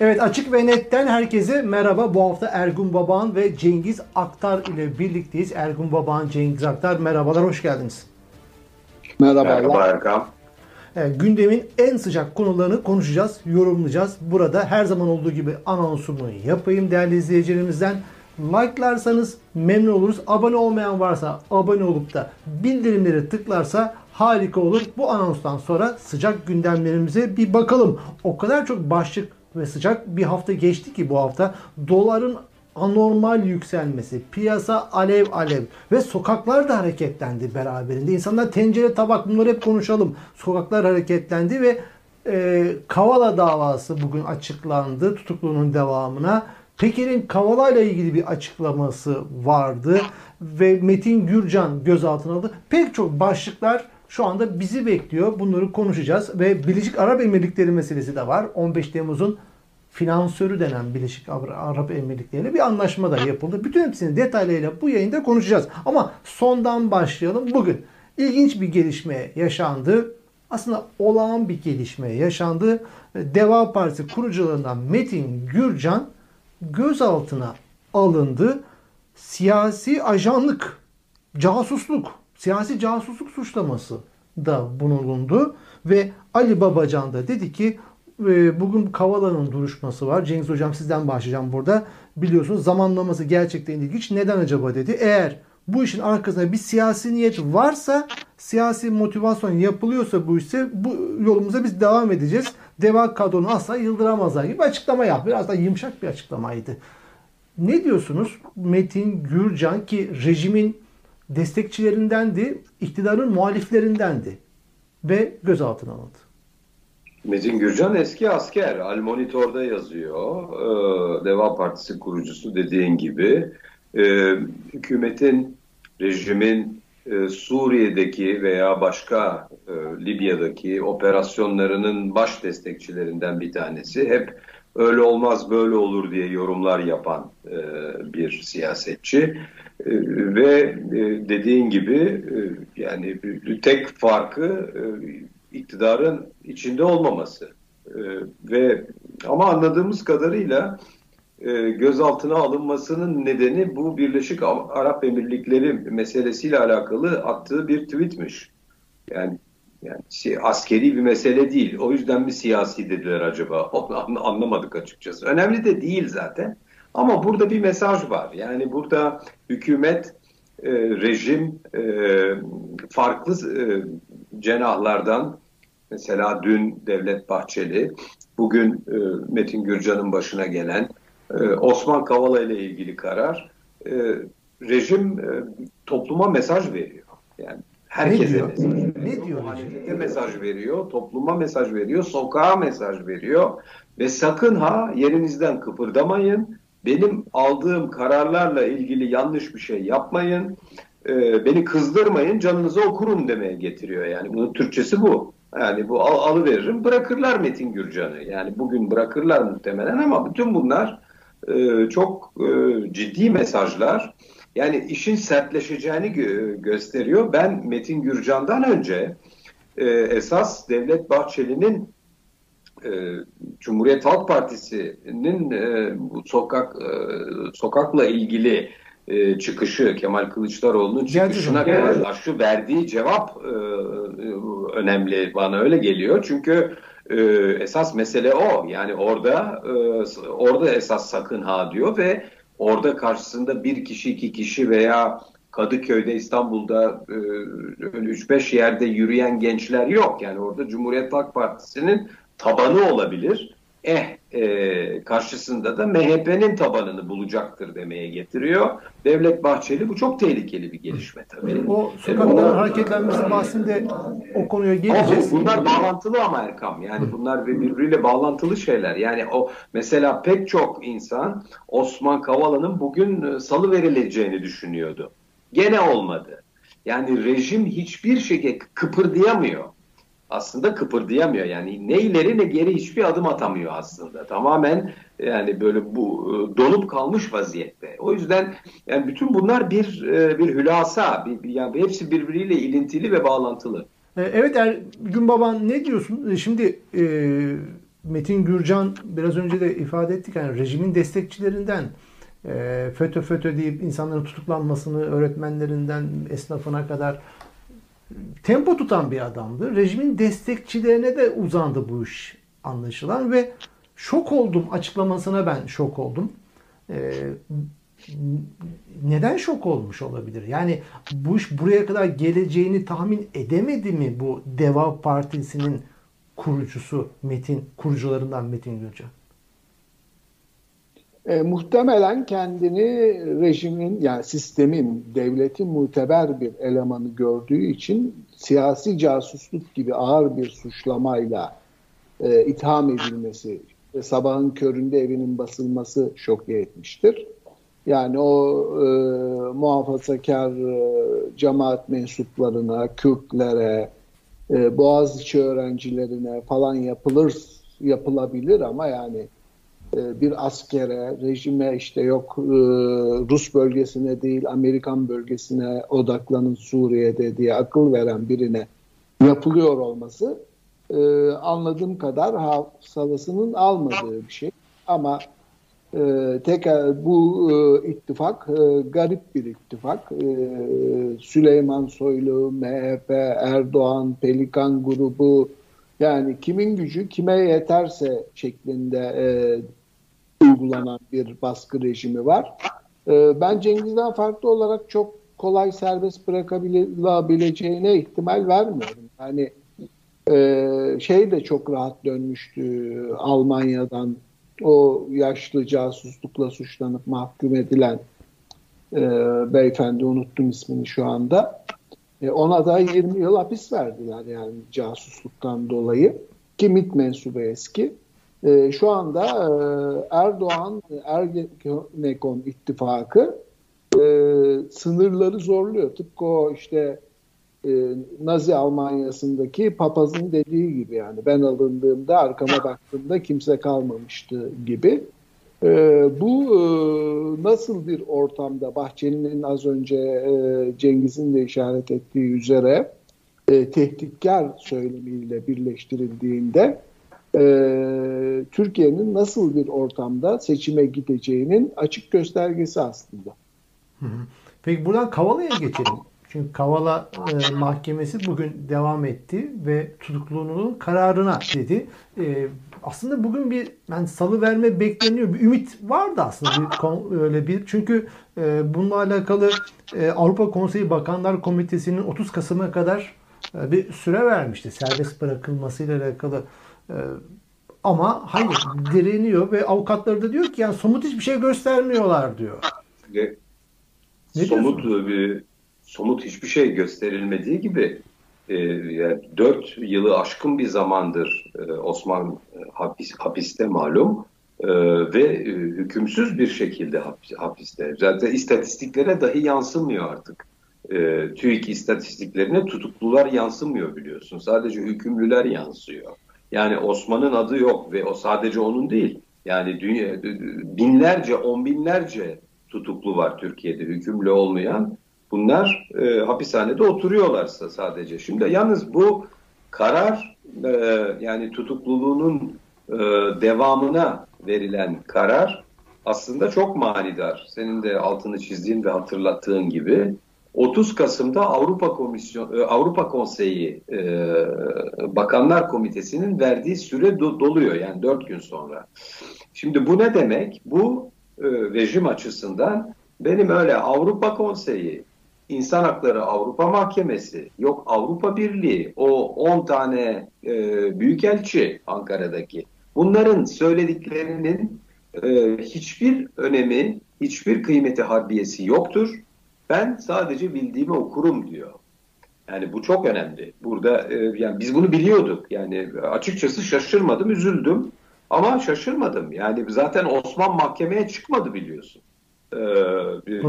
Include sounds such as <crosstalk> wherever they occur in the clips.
Evet Açık ve Net'ten herkese merhaba. Bu hafta Ergun Babaan ve Cengiz Aktar ile birlikteyiz. Ergun Babaan, Cengiz Aktar merhabalar, hoş geldiniz. Merhaba, merhaba Erkan. Evet, gündemin en sıcak konularını konuşacağız, yorumlayacağız. Burada her zaman olduğu gibi anonsumu yapayım değerli izleyicilerimizden. Like'larsanız memnun oluruz. Abone olmayan varsa abone olup da bildirimleri tıklarsa harika olur. Bu anonstan sonra sıcak gündemlerimize bir bakalım. O kadar çok başlık ve sıcak bir hafta geçti ki bu hafta doların anormal yükselmesi, piyasa alev alev ve sokaklar da hareketlendi beraberinde. İnsanlar tencere tabak bunları hep konuşalım. Sokaklar hareketlendi ve e, Kavala davası bugün açıklandı tutukluluğunun devamına. Peker'in Kavala ile ilgili bir açıklaması vardı ve Metin Gürcan gözaltına aldı. Pek çok başlıklar şu anda bizi bekliyor. Bunları konuşacağız ve Birleşik Arap Emirlikleri meselesi de var. 15 Temmuz'un finansörü denen Birleşik Arap Emirlikleri bir anlaşma da yapıldı. Bütün hepsini detaylarıyla bu yayında konuşacağız. Ama sondan başlayalım. Bugün ilginç bir gelişme yaşandı. Aslında olağan bir gelişme yaşandı. Deva Partisi kurucularından Metin Gürcan gözaltına alındı. Siyasi ajanlık, casusluk, siyasi casusluk suçlaması da bulundu ve Ali Babacan da dedi ki e, bugün Kavala'nın duruşması var. Cengiz Hocam sizden başlayacağım burada. Biliyorsunuz zamanlaması gerçekten ilginç. Neden acaba dedi. Eğer bu işin arkasında bir siyasi niyet varsa, siyasi motivasyon yapılıyorsa bu işe bu yolumuza biz devam edeceğiz. Deva kadronu asla yıldıramazlar gibi açıklama yap. Biraz da yumuşak bir açıklamaydı. Ne diyorsunuz? Metin Gürcan ki rejimin destekçilerindendi, iktidarın muhaliflerindendi ve gözaltına alındı. Metin Gürcan eski asker. Al Monitor'da yazıyor. Ee, Deva Partisi kurucusu dediğin gibi. Ee, hükümetin, rejimin e, Suriye'deki veya başka e, Libya'daki operasyonlarının baş destekçilerinden bir tanesi. Hep öyle olmaz böyle olur diye yorumlar yapan e, bir siyasetçi. E, ve e, dediğin gibi e, yani tek farkı e, iktidarın içinde olmaması. E, ve ama anladığımız kadarıyla e, gözaltına alınmasının nedeni bu Birleşik Arap Emirlikleri meselesiyle alakalı attığı bir tweetmiş. Yani yani askeri bir mesele değil. O yüzden mi siyasi dediler acaba? <laughs> Onu anlamadık açıkçası. Önemli de değil zaten. Ama burada bir mesaj var. Yani burada hükümet, e, rejim e, farklı e, cenahlardan Mesela dün Devlet Bahçeli, bugün e, Metin Gürcan'ın başına gelen e, Osman Kavala ile ilgili karar e, rejim e, topluma mesaj veriyor. Yani herkese ne mesaj veriyor. Ne diyor rejim? mesaj veriyor, topluma mesaj veriyor, sokağa mesaj veriyor ve sakın ha yerinizden kıpırdamayın. Benim aldığım kararlarla ilgili yanlış bir şey yapmayın. E, beni kızdırmayın, canınızı okurum demeye getiriyor. Yani bunun Türkçesi bu. Yani bu al, alıveririm bırakırlar Metin Gürcan'ı. Yani bugün bırakırlar muhtemelen ama bütün bunlar e, çok e, ciddi mesajlar. Yani işin sertleşeceğini gö gösteriyor. Ben Metin Gürcan'dan önce e, esas Devlet Bahçeli'nin e, Cumhuriyet Halk Partisi'nin e, bu sokak e, sokakla ilgili e, çıkışı Kemal Kılıçdaroğlu'nun çıkışına karşı verdiği cevap e, önemli bana öyle geliyor. Çünkü e, esas mesele o. Yani orada e, orada esas sakın ha diyor ve orada karşısında bir kişi iki kişi veya Kadıköy'de İstanbul'da e, 3-5 yerde yürüyen gençler yok. Yani orada Cumhuriyet Halk Partisi'nin tabanı olabilir eh e, karşısında da MHP'nin tabanını bulacaktır demeye getiriyor. Devlet Bahçeli bu çok tehlikeli bir gelişme tabii. O sokakların e, hareketlenmesi bahsinde o konuya geleceğiz. Bunlar bağlantılı ama Erkam. Yani bunlar birbiriyle bağlantılı şeyler. Yani o mesela pek çok insan Osman Kavala'nın bugün e, salı verileceğini düşünüyordu. Gene olmadı. Yani rejim hiçbir şekilde kıpırdayamıyor aslında kıpırdayamıyor. Yani ne ileri ne geri hiçbir adım atamıyor aslında. Tamamen yani böyle bu e, donup kalmış vaziyette. O yüzden yani bütün bunlar bir e, bir hülasa, bir, yani hepsi birbiriyle ilintili ve bağlantılı. E, evet Ergün Baban ne diyorsun? Şimdi e, Metin Gürcan biraz önce de ifade ettik yani rejimin destekçilerinden e, FETÖ FETÖ deyip insanların tutuklanmasını öğretmenlerinden esnafına kadar tempo tutan bir adamdı. Rejimin destekçilerine de uzandı bu iş anlaşılan ve şok oldum açıklamasına ben şok oldum. Ee, neden şok olmuş olabilir? Yani bu iş buraya kadar geleceğini tahmin edemedi mi bu Deva Partisi'nin kurucusu Metin, kurucularından Metin Gülcan? E, muhtemelen kendini rejimin yani sistemin, devletin muteber bir elemanı gördüğü için siyasi casusluk gibi ağır bir suçlamayla e, itham edilmesi, e, sabahın köründe evinin basılması şok etmiştir. Yani o e, muhafazakar e, cemaat mensuplarına, Kürtlere, e, Boğaziçi öğrencilerine falan yapılır yapılabilir ama yani bir askere, rejime işte yok e, Rus bölgesine değil Amerikan bölgesine odaklanın Suriye'de diye akıl veren birine yapılıyor olması e, anladığım kadar hafsalasının almadığı bir şey. Ama e, tekrar bu e, ittifak e, garip bir ittifak. E, Süleyman Soylu, MHP, Erdoğan, Pelikan grubu yani kimin gücü kime yeterse şeklinde e, uygulanan bir baskı rejimi var. E, ben Cengiz'den farklı olarak çok kolay serbest bırakabileceğine ihtimal vermiyorum. Yani e, şey de çok rahat dönmüştü Almanya'dan o yaşlı casuslukla suçlanıp mahkum edilen e, beyefendi unuttum ismini şu anda. E, ona da 20 yıl hapis verdiler yani casusluktan dolayı. Ki MİT mensubu eski. E, şu anda e, Erdoğan Ergenekon ittifakı e, sınırları zorluyor. Tıpkı o işte e, Nazi Almanya'sındaki papazın dediği gibi yani ben alındığımda arkama baktığımda kimse kalmamıştı gibi. E, bu e, nasıl bir ortamda Bahçeli'nin az önce e, Cengiz'in de işaret ettiği üzere e, tehditkar söylemiyle birleştirildiğinde e, Türkiye'nin nasıl bir ortamda seçime gideceğinin açık göstergesi aslında. Peki buradan Kavala'ya geçelim. Çünkü Kavala e, mahkemesi bugün devam etti ve tutukluluğunun kararına dedi. E, aslında bugün bir yani salı verme bekleniyor. Bir ümit vardı aslında bir, öyle bir. Çünkü e, bununla alakalı e, Avrupa Konseyi Bakanlar Komitesi'nin 30 Kasım'a kadar e, bir süre vermişti serbest bırakılmasıyla alakalı. E, ama hayır direniyor ve avukatları da diyor ki yani somut hiçbir şey göstermiyorlar diyor. Ne, ne somut diyorsun? bir somut hiçbir şey gösterilmediği gibi e, yani 4 yılı aşkın bir zamandır e, Osman e, hapis, hapiste malum e, ve e, hükümsüz bir şekilde hapis, hapiste. Zaten istatistiklere dahi yansımıyor artık. E, TÜİK istatistiklerine tutuklular yansımıyor biliyorsun. Sadece hükümlüler yansıyor. Yani Osman'ın adı yok ve o sadece onun değil. Yani dünya, binlerce, on binlerce tutuklu var Türkiye'de hükümlü olmayan Bunlar e, hapishanede oturuyorlarsa sadece. Şimdi yalnız bu karar e, yani tutukluluğunun e, devamına verilen karar aslında çok manidar. Senin de altını çizdiğin ve hatırlattığın gibi 30 Kasım'da Avrupa Komisyon e, Avrupa Konseyi e, Bakanlar Komitesi'nin verdiği süre do, doluyor yani 4 gün sonra. Şimdi bu ne demek? Bu e, rejim açısından benim öyle Avrupa Konseyi İnsan Hakları Avrupa Mahkemesi, yok Avrupa Birliği, o 10 tane e, büyükelçi Ankara'daki. Bunların söylediklerinin e, hiçbir önemi, hiçbir kıymeti harbiyesi yoktur. Ben sadece bildiğimi okurum diyor. Yani bu çok önemli. Burada e, yani biz bunu biliyorduk. Yani açıkçası şaşırmadım, üzüldüm. Ama şaşırmadım. Yani zaten Osman mahkemeye çıkmadı biliyorsun. Ee,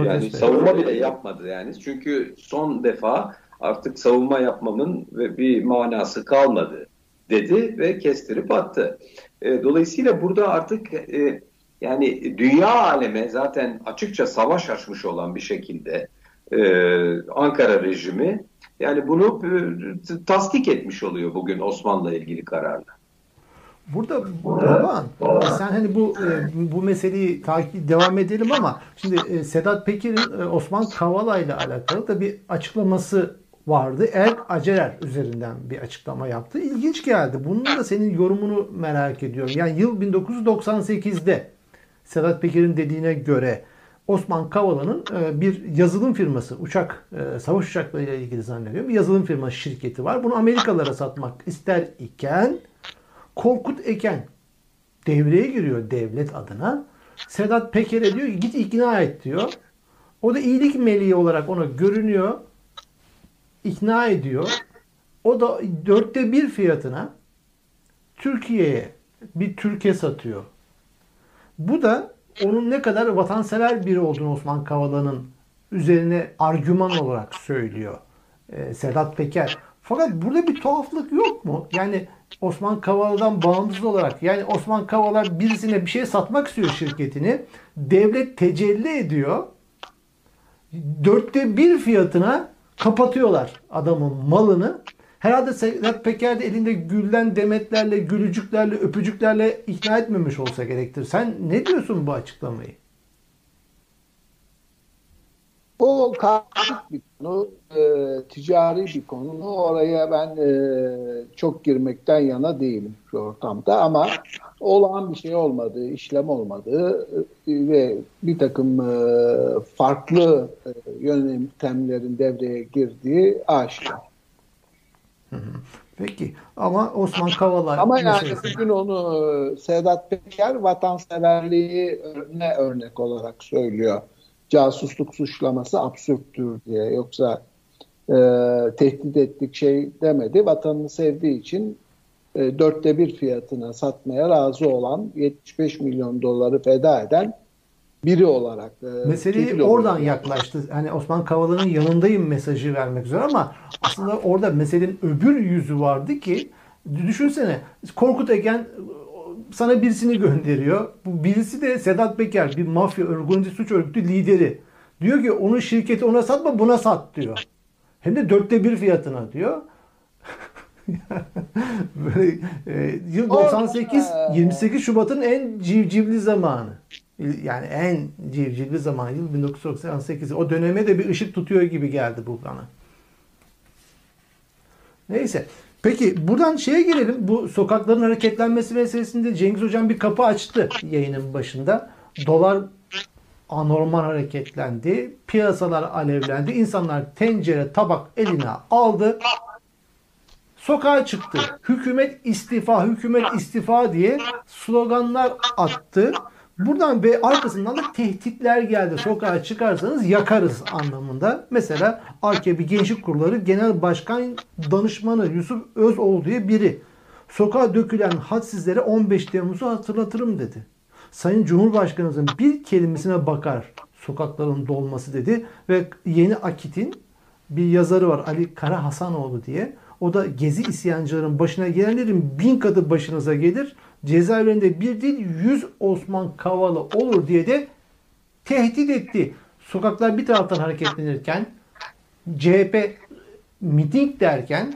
yani savunma bile yapmadı yani. Çünkü son defa artık savunma yapmamın ve bir manası kalmadı dedi ve kestirip attı. E, dolayısıyla burada artık e, yani dünya aleme zaten açıkça savaş açmış olan bir şekilde Ankara rejimi yani bunu e, tasdik etmiş oluyor bugün Osmanlı ilgili kararla. Burada Baban sen hani bu e, bu meseleyi takip devam edelim ama şimdi e, Sedat Peker'in e, Osman Kavala ile alakalı da bir açıklaması vardı. Er Acerer üzerinden bir açıklama yaptı. İlginç geldi. Bunun da senin yorumunu merak ediyorum. Yani yıl 1998'de Sedat Peker'in dediğine göre Osman Kavala'nın bir yazılım firması, uçak, savaş uçaklarıyla ilgili zannediyorum. Bir yazılım firması şirketi var. Bunu Amerikalılara satmak ister iken Korkut Eken devreye giriyor devlet adına. Sedat Peker'e diyor git ikna et diyor. O da iyilik meleği olarak ona görünüyor. ikna ediyor. O da dörtte bir fiyatına Türkiye'ye bir Türkiye satıyor. Bu da onun ne kadar vatansever biri olduğunu Osman Kavala'nın üzerine argüman olarak söylüyor ee, Sedat Peker. Fakat burada bir tuhaflık yok mu? Yani Osman Kavala'dan bağımsız olarak yani Osman Kavala birisine bir şey satmak istiyor şirketini. Devlet tecelli ediyor. Dörtte bir fiyatına kapatıyorlar adamın malını. Herhalde Sedat Peker de elinde gülden demetlerle, gülücüklerle, öpücüklerle ikna etmemiş olsa gerektir. Sen ne diyorsun bu açıklamayı? O karışık bir konu, e, ticari bir konu. Oraya ben e, çok girmekten yana değilim şu ortamda ama olağan bir şey olmadığı, işlem olmadığı e, ve bir takım e, farklı e, yöntemlerin devreye girdiği aşikar. Peki ama Osman Kavala ama yani bugün onu e, Sedat Peker vatanseverliği ne örnek olarak söylüyor casusluk suçlaması absürttür diye. Yoksa e, tehdit ettik şey demedi. Vatanını sevdiği için e, dörtte bir fiyatına satmaya razı olan 75 milyon doları feda eden biri olarak. E, Meseleyi oradan olarak. yaklaştı. Hani Osman Kavala'nın yanındayım mesajı vermek üzere ama aslında orada meselenin öbür yüzü vardı ki düşünsene Korkut Egen sana birisini gönderiyor. Bu birisi de Sedat Peker bir mafya organize suç örgütü lideri. Diyor ki onun şirketi ona satma buna sat diyor. Hem de dörtte bir fiyatına diyor. <laughs> Böyle, e, yıl 98 28 Şubat'ın en civcivli zamanı. Yani en civcivli zaman yıl 1998. O döneme de bir ışık tutuyor gibi geldi bu bana. Neyse. Peki buradan şeye gelelim. Bu sokakların hareketlenmesi meselesinde Cengiz Hocam bir kapı açtı yayının başında. Dolar anormal hareketlendi. Piyasalar alevlendi. İnsanlar tencere, tabak eline aldı. Sokağa çıktı. Hükümet istifa, hükümet istifa diye sloganlar attı. Buradan ve arkasından da tehditler geldi. Sokağa çıkarsanız yakarız anlamında. Mesela AKP Gençlik Kurulları Genel Başkan Danışmanı Yusuf Özoğlu diye biri. Sokağa dökülen hadsizlere 15 Temmuz'u hatırlatırım dedi. Sayın Cumhurbaşkanımızın bir kelimesine bakar sokakların dolması dedi ve Yeni Akit'in bir yazarı var Ali Kara Hasanoğlu diye. O da gezi isyancıların başına gelenlerin bin katı başınıza gelir cezaevlerinde bir değil yüz Osman Kavala olur diye de tehdit etti. Sokaklar bir taraftan hareketlenirken CHP miting derken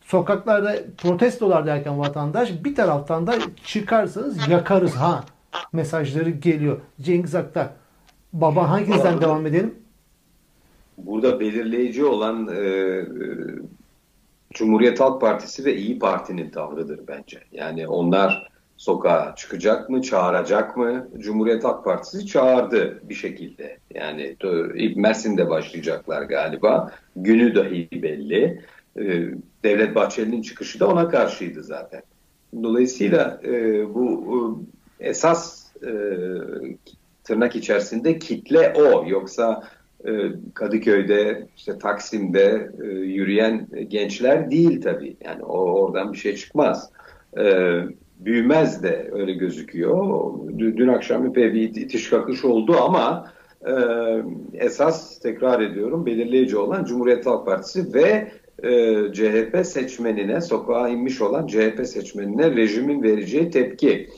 sokaklarda protestolar derken vatandaş bir taraftan da çıkarsanız yakarız ha mesajları geliyor. Cengiz Aktar baba hangisinden devam edelim? Burada belirleyici olan e, e Cumhuriyet Halk Partisi ve İyi Parti'nin tavrıdır bence. Yani onlar sokağa çıkacak mı, çağıracak mı? Cumhuriyet Halk Partisi çağırdı bir şekilde. Yani Mersin'de başlayacaklar galiba. Günü dahi belli. Ee, Devlet Bahçeli'nin çıkışı da ona karşıydı zaten. Dolayısıyla e, bu e, esas e, tırnak içerisinde kitle o. Yoksa Kadıköy'de, işte Taksim'de e, yürüyen gençler değil tabii. Yani oradan bir şey çıkmaz. E, büyümez de öyle gözüküyor. Dün akşam epey bir itiş kakış oldu ama esas tekrar ediyorum belirleyici olan Cumhuriyet Halk Partisi ve CHP seçmenine, sokağa inmiş olan CHP seçmenine rejimin vereceği tepki.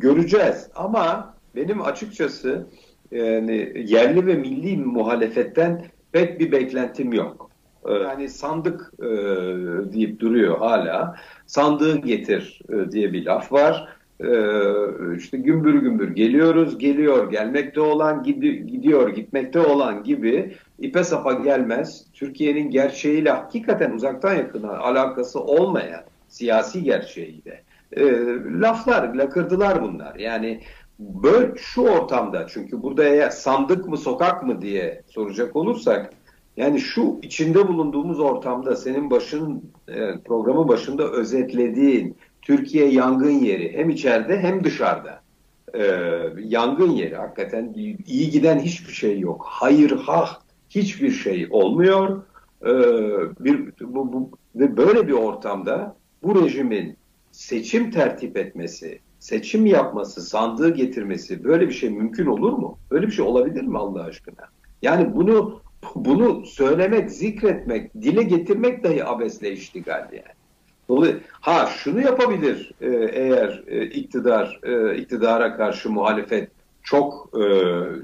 göreceğiz ama benim açıkçası yani yerli ve milli muhalefetten pek bir beklentim yok. E, yani sandık e, deyip duruyor hala. Sandığı getir e, diye bir laf var. E, işte gümbür gümbür geliyoruz, geliyor, gelmekte olan, gidiyor, gitmekte olan gibi ipe sapa gelmez. Türkiye'nin gerçeğiyle hakikaten uzaktan yakına alakası olmayan siyasi gerçeğiyle e, laflar, lakırdılar bunlar. Yani böyle şu ortamda çünkü burada eğer sandık mı sokak mı diye soracak olursak yani şu içinde bulunduğumuz ortamda senin başın e, programı başında özetlediğin Türkiye yangın yeri hem içeride hem dışarıda e, yangın yeri hakikaten iyi giden hiçbir şey yok. Hayır ha hiçbir şey olmuyor. E, bir bu, bu ve böyle bir ortamda bu rejimin seçim tertip etmesi, seçim yapması, sandığı getirmesi böyle bir şey mümkün olur mu? Böyle bir şey olabilir mi Allah aşkına? Yani bunu bunu söylemek, zikretmek, dile getirmek dahi abesle iştigal yani. Dolayısıyla ha şunu yapabilir e, eğer e, iktidar e, iktidara karşı muhalefet çok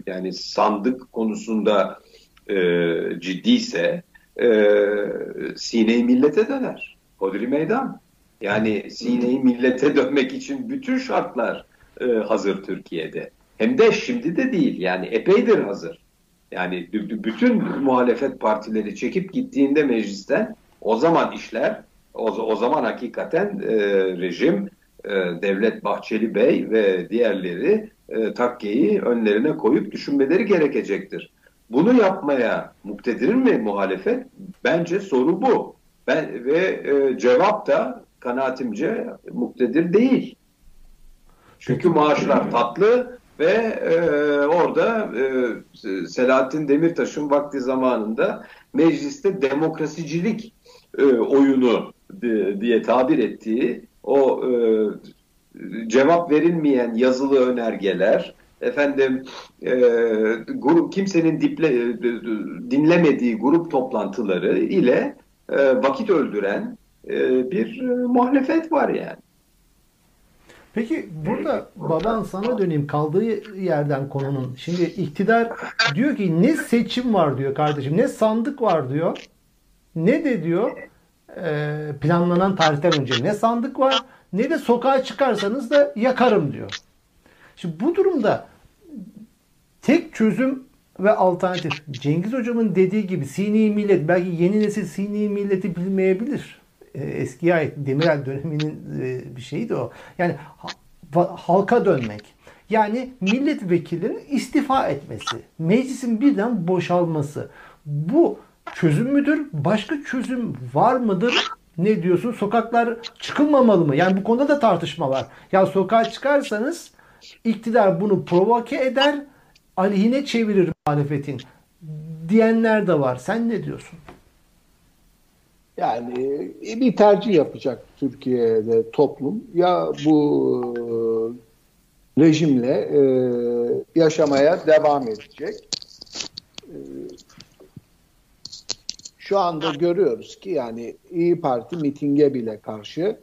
yani sandık konusunda e, ciddiyse sineyi millete döner. Hodri meydan. Yani sineyi millete <laughs> dönmek için bütün şartlar e, hazır Türkiye'de. Hem de şimdi de değil yani epeydir hazır. Yani bütün muhalefet partileri çekip gittiğinde meclisten o zaman işler, o, o zaman hakikaten e, rejim, e, Devlet Bahçeli Bey ve diğerleri e, takkeyi önlerine koyup düşünmeleri gerekecektir. Bunu yapmaya muktedir mi muhalefet? Bence soru bu. Ben ve e, cevap da kanaatimce muktedir değil. Çünkü maaşlar tatlı ve e, orada e, Selahattin Demirtaş'ın vakti zamanında mecliste demokrasicilik e, oyunu e, diye tabir ettiği o e, cevap verilmeyen yazılı önergeler, efendim e, grup kimsenin diple, e, dinlemediği grup toplantıları ile e, vakit öldüren bir e, muhalefet var yani. Peki burada baban sana döneyim kaldığı yerden konunun. Şimdi iktidar diyor ki ne seçim var diyor kardeşim ne sandık var diyor. Ne de diyor e, planlanan tarihten önce ne sandık var ne de sokağa çıkarsanız da yakarım diyor. Şimdi bu durumda tek çözüm ve alternatif Cengiz hocamın dediği gibi sini millet belki yeni nesil sini milleti bilmeyebilir e, eskiye ait Demirel döneminin e, bir şeydi o. Yani halka dönmek. Yani milletvekillerinin istifa etmesi. Meclisin birden boşalması. Bu çözüm müdür? Başka çözüm var mıdır? Ne diyorsun? Sokaklar çıkılmamalı mı? Yani bu konuda da tartışma var. Ya sokağa çıkarsanız iktidar bunu provoke eder, aleyhine çevirir muhalefetin diyenler de var. Sen ne diyorsun? Yani e, bir tercih yapacak Türkiye'de toplum. Ya bu e, rejimle e, yaşamaya devam edecek. E, şu anda görüyoruz ki yani İyi Parti mitinge bile karşı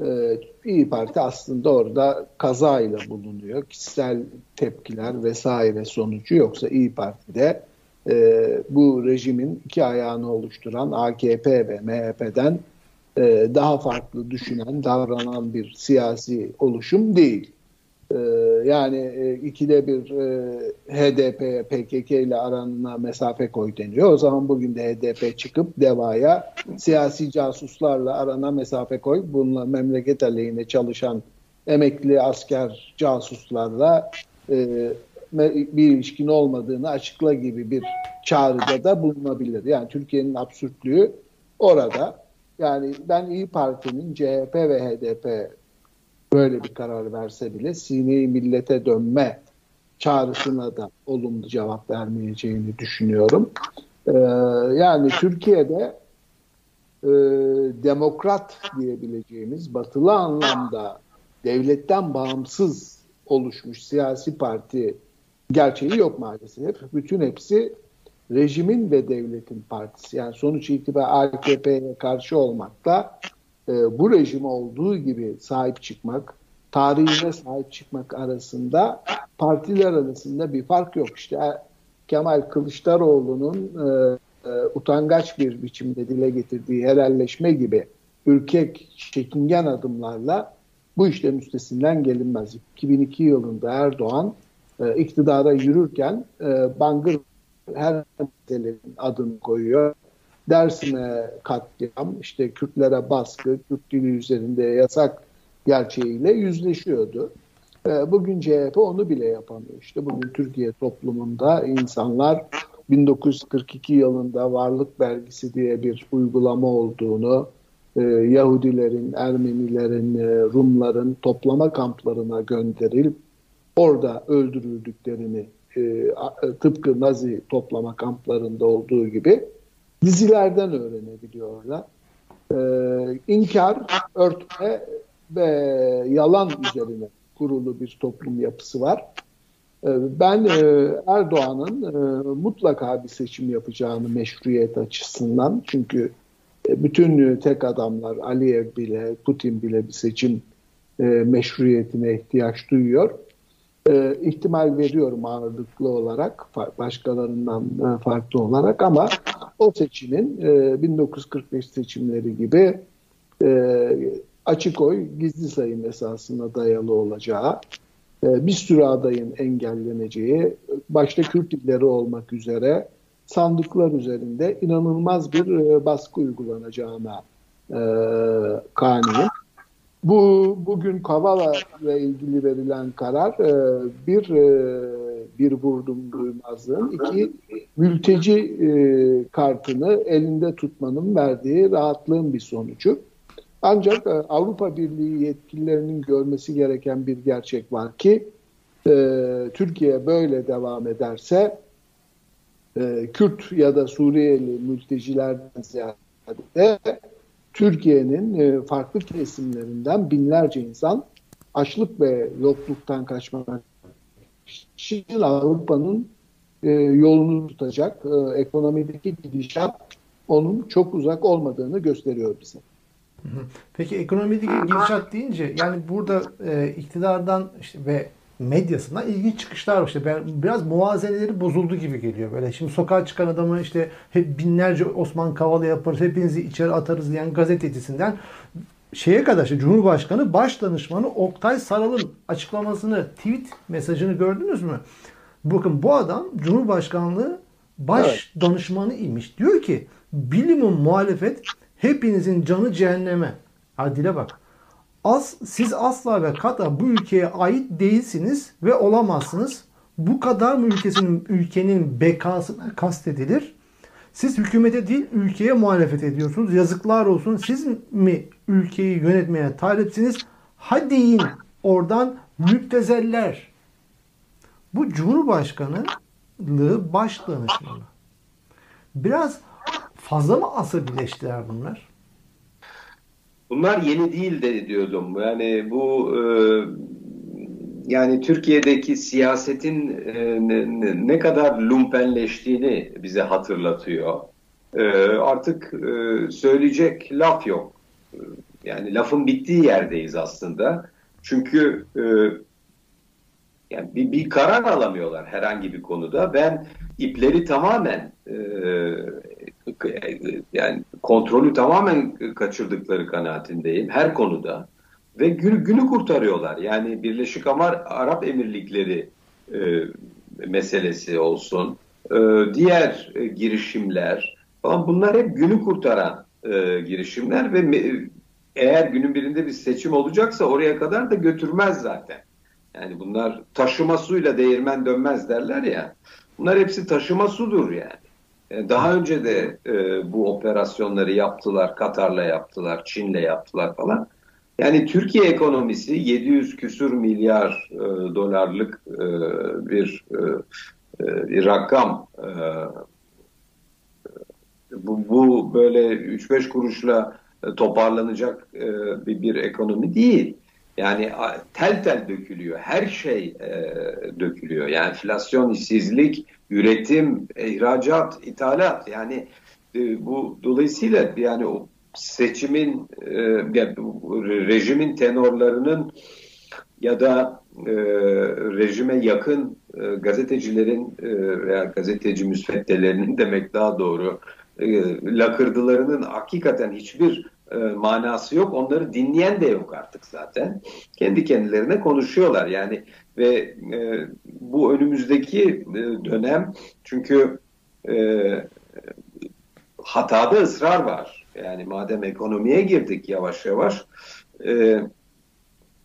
e, İyi Parti aslında orada kazayla bulunuyor. Kişisel tepkiler vesaire sonucu yoksa İyi Parti'de e, bu rejimin iki ayağını oluşturan AKP ve MHP'den e, daha farklı düşünen, davranan bir siyasi oluşum değil. E, yani e, ikide bir e, HDP, PKK ile aranına mesafe koy deniyor. O zaman bugün de HDP çıkıp DEVA'ya siyasi casuslarla arana mesafe koy. Bununla memleket aleyhine çalışan emekli asker casuslarla e, bir ilişkin olmadığını açıkla gibi bir çağrıda da bulunabilir. Yani Türkiye'nin absürtlüğü orada. Yani ben İyi Parti'nin CHP ve HDP böyle bir karar verse bile sineyi millete dönme çağrısına da olumlu cevap vermeyeceğini düşünüyorum. Ee, yani Türkiye'de e, demokrat diyebileceğimiz batılı anlamda devletten bağımsız oluşmuş siyasi parti gerçeği yok maalesef. Bütün hepsi rejimin ve devletin partisi. Yani sonuç itibariyle AKP'ye karşı olmakta e, bu rejim olduğu gibi sahip çıkmak, tarihine sahip çıkmak arasında partiler arasında bir fark yok. İşte e, Kemal Kılıçdaroğlu'nun e, utangaç bir biçimde dile getirdiği herelleşme gibi ürkek, çekingen adımlarla bu işlerin üstesinden gelinmez. 2002 yılında Erdoğan e, iktidara yürürken e, Bangır her meselenin adını koyuyor. Dersim'e katliam, işte Kürtlere baskı, Kürt dili üzerinde yasak gerçeğiyle yüzleşiyordu. E, bugün CHP onu bile yapamıyor. İşte bugün Türkiye toplumunda insanlar 1942 yılında varlık vergisi diye bir uygulama olduğunu, e, Yahudilerin, Ermenilerin, e, Rumların toplama kamplarına gönderilip orada öldürüldüklerini e, tıpkı Nazi toplama kamplarında olduğu gibi dizilerden öğrenebiliyorlar. E, inkar, örtme ve yalan üzerine kurulu bir toplum yapısı var. E, ben e, Erdoğan'ın e, mutlaka bir seçim yapacağını meşruiyet açısından çünkü bütün tek adamlar Aliyev bile Putin bile bir seçim meşruiyetine ihtiyaç duyuyor. İhtimal veriyorum ağırlıklı olarak başkalarından farklı olarak ama o seçimin 1945 seçimleri gibi açık oy gizli sayım esasına dayalı olacağı bir sürü adayın engelleneceği başta Kürt olmak üzere sandıklar üzerinde inanılmaz bir e, baskı uygulanacağına e, kaniyim. Bu bugün Kavala ile ilgili verilen karar e, bir e, bir vurdum duymazlığın iki mülteci e, kartını elinde tutmanın verdiği rahatlığın bir sonucu. Ancak e, Avrupa Birliği yetkililerinin görmesi gereken bir gerçek var ki e, Türkiye böyle devam ederse e, Kürt ya da Suriyeli mültecilerden ziyade Türkiye'nin e, farklı kesimlerinden binlerce insan açlık ve yokluktan kaçmak için Avrupa'nın e, yolunu tutacak e, ekonomideki gidişat onun çok uzak olmadığını gösteriyor bize. Peki ekonomideki gidişat deyince yani burada iktidardan işte ve medyasından ilginç çıkışlar var. İşte biraz muvazeneleri bozuldu gibi geliyor. Böyle şimdi sokağa çıkan adamı işte hep binlerce Osman Kavala yaparız, hepinizi içeri atarız diyen gazetecisinden şeye kadar işte Cumhurbaşkanı baş danışmanı Oktay Saral'ın açıklamasını, tweet mesajını gördünüz mü? Bakın bu adam Cumhurbaşkanlığı baş evet. danışmanı imiş. Diyor ki bilimum muhalefet hepinizin canı cehenneme. Ha dile bak. As, siz asla ve kata bu ülkeye ait değilsiniz ve olamazsınız. Bu kadar mı ülkesinin ülkenin bekasına kastedilir? Siz hükümete değil ülkeye muhalefet ediyorsunuz. Yazıklar olsun. Siz mi ülkeyi yönetmeye talipsiniz? Hadi in oradan müptezeller. Bu Cumhurbaşkanlığı baş danışmanı. Biraz fazla mı asabileştiler bunlar? Bunlar yeni değil de diyordum. Yani bu e, yani Türkiye'deki siyasetin e, ne, ne kadar lumpenleştiğini bize hatırlatıyor. E, artık e, söyleyecek laf yok. Yani lafın bittiği yerdeyiz aslında. Çünkü e, yani bir, bir karar alamıyorlar herhangi bir konuda. Ben ipleri tamamen e, yani kontrolü tamamen kaçırdıkları kanaatindeyim her konuda ve günü, günü kurtarıyorlar. Yani Birleşik Arap Emirlikleri e, meselesi olsun, e, diğer e, girişimler falan bunlar hep günü kurtaran e, girişimler ve me, eğer günün birinde bir seçim olacaksa oraya kadar da götürmez zaten. Yani bunlar taşıma suyla değirmen dönmez derler ya. Bunlar hepsi taşıma sudur yani. E, daha önce de e, bu operasyonları yaptılar. Katar'la yaptılar, Çin'le yaptılar falan. Yani Türkiye ekonomisi 700 küsür milyar e, dolarlık e, bir, e, e bir rakam. E, bu, bu böyle 3-5 kuruşla toparlanacak e, bir, bir ekonomi değil. Yani tel tel dökülüyor. Her şey e, dökülüyor. Yani enflasyon, işsizlik, üretim, ihracat, ithalat. Yani e, bu dolayısıyla yani o seçimin, e, rejimin tenorlarının ya da e, rejime yakın e, gazetecilerin e, veya gazeteci müsveddelerinin <laughs> demek daha doğru e, lakırdılarının hakikaten hiçbir e, manası yok. Onları dinleyen de yok artık zaten. Kendi kendilerine konuşuyorlar yani ve e, bu önümüzdeki e, dönem çünkü e, hatada ısrar var. Yani madem ekonomiye girdik yavaş yavaş e,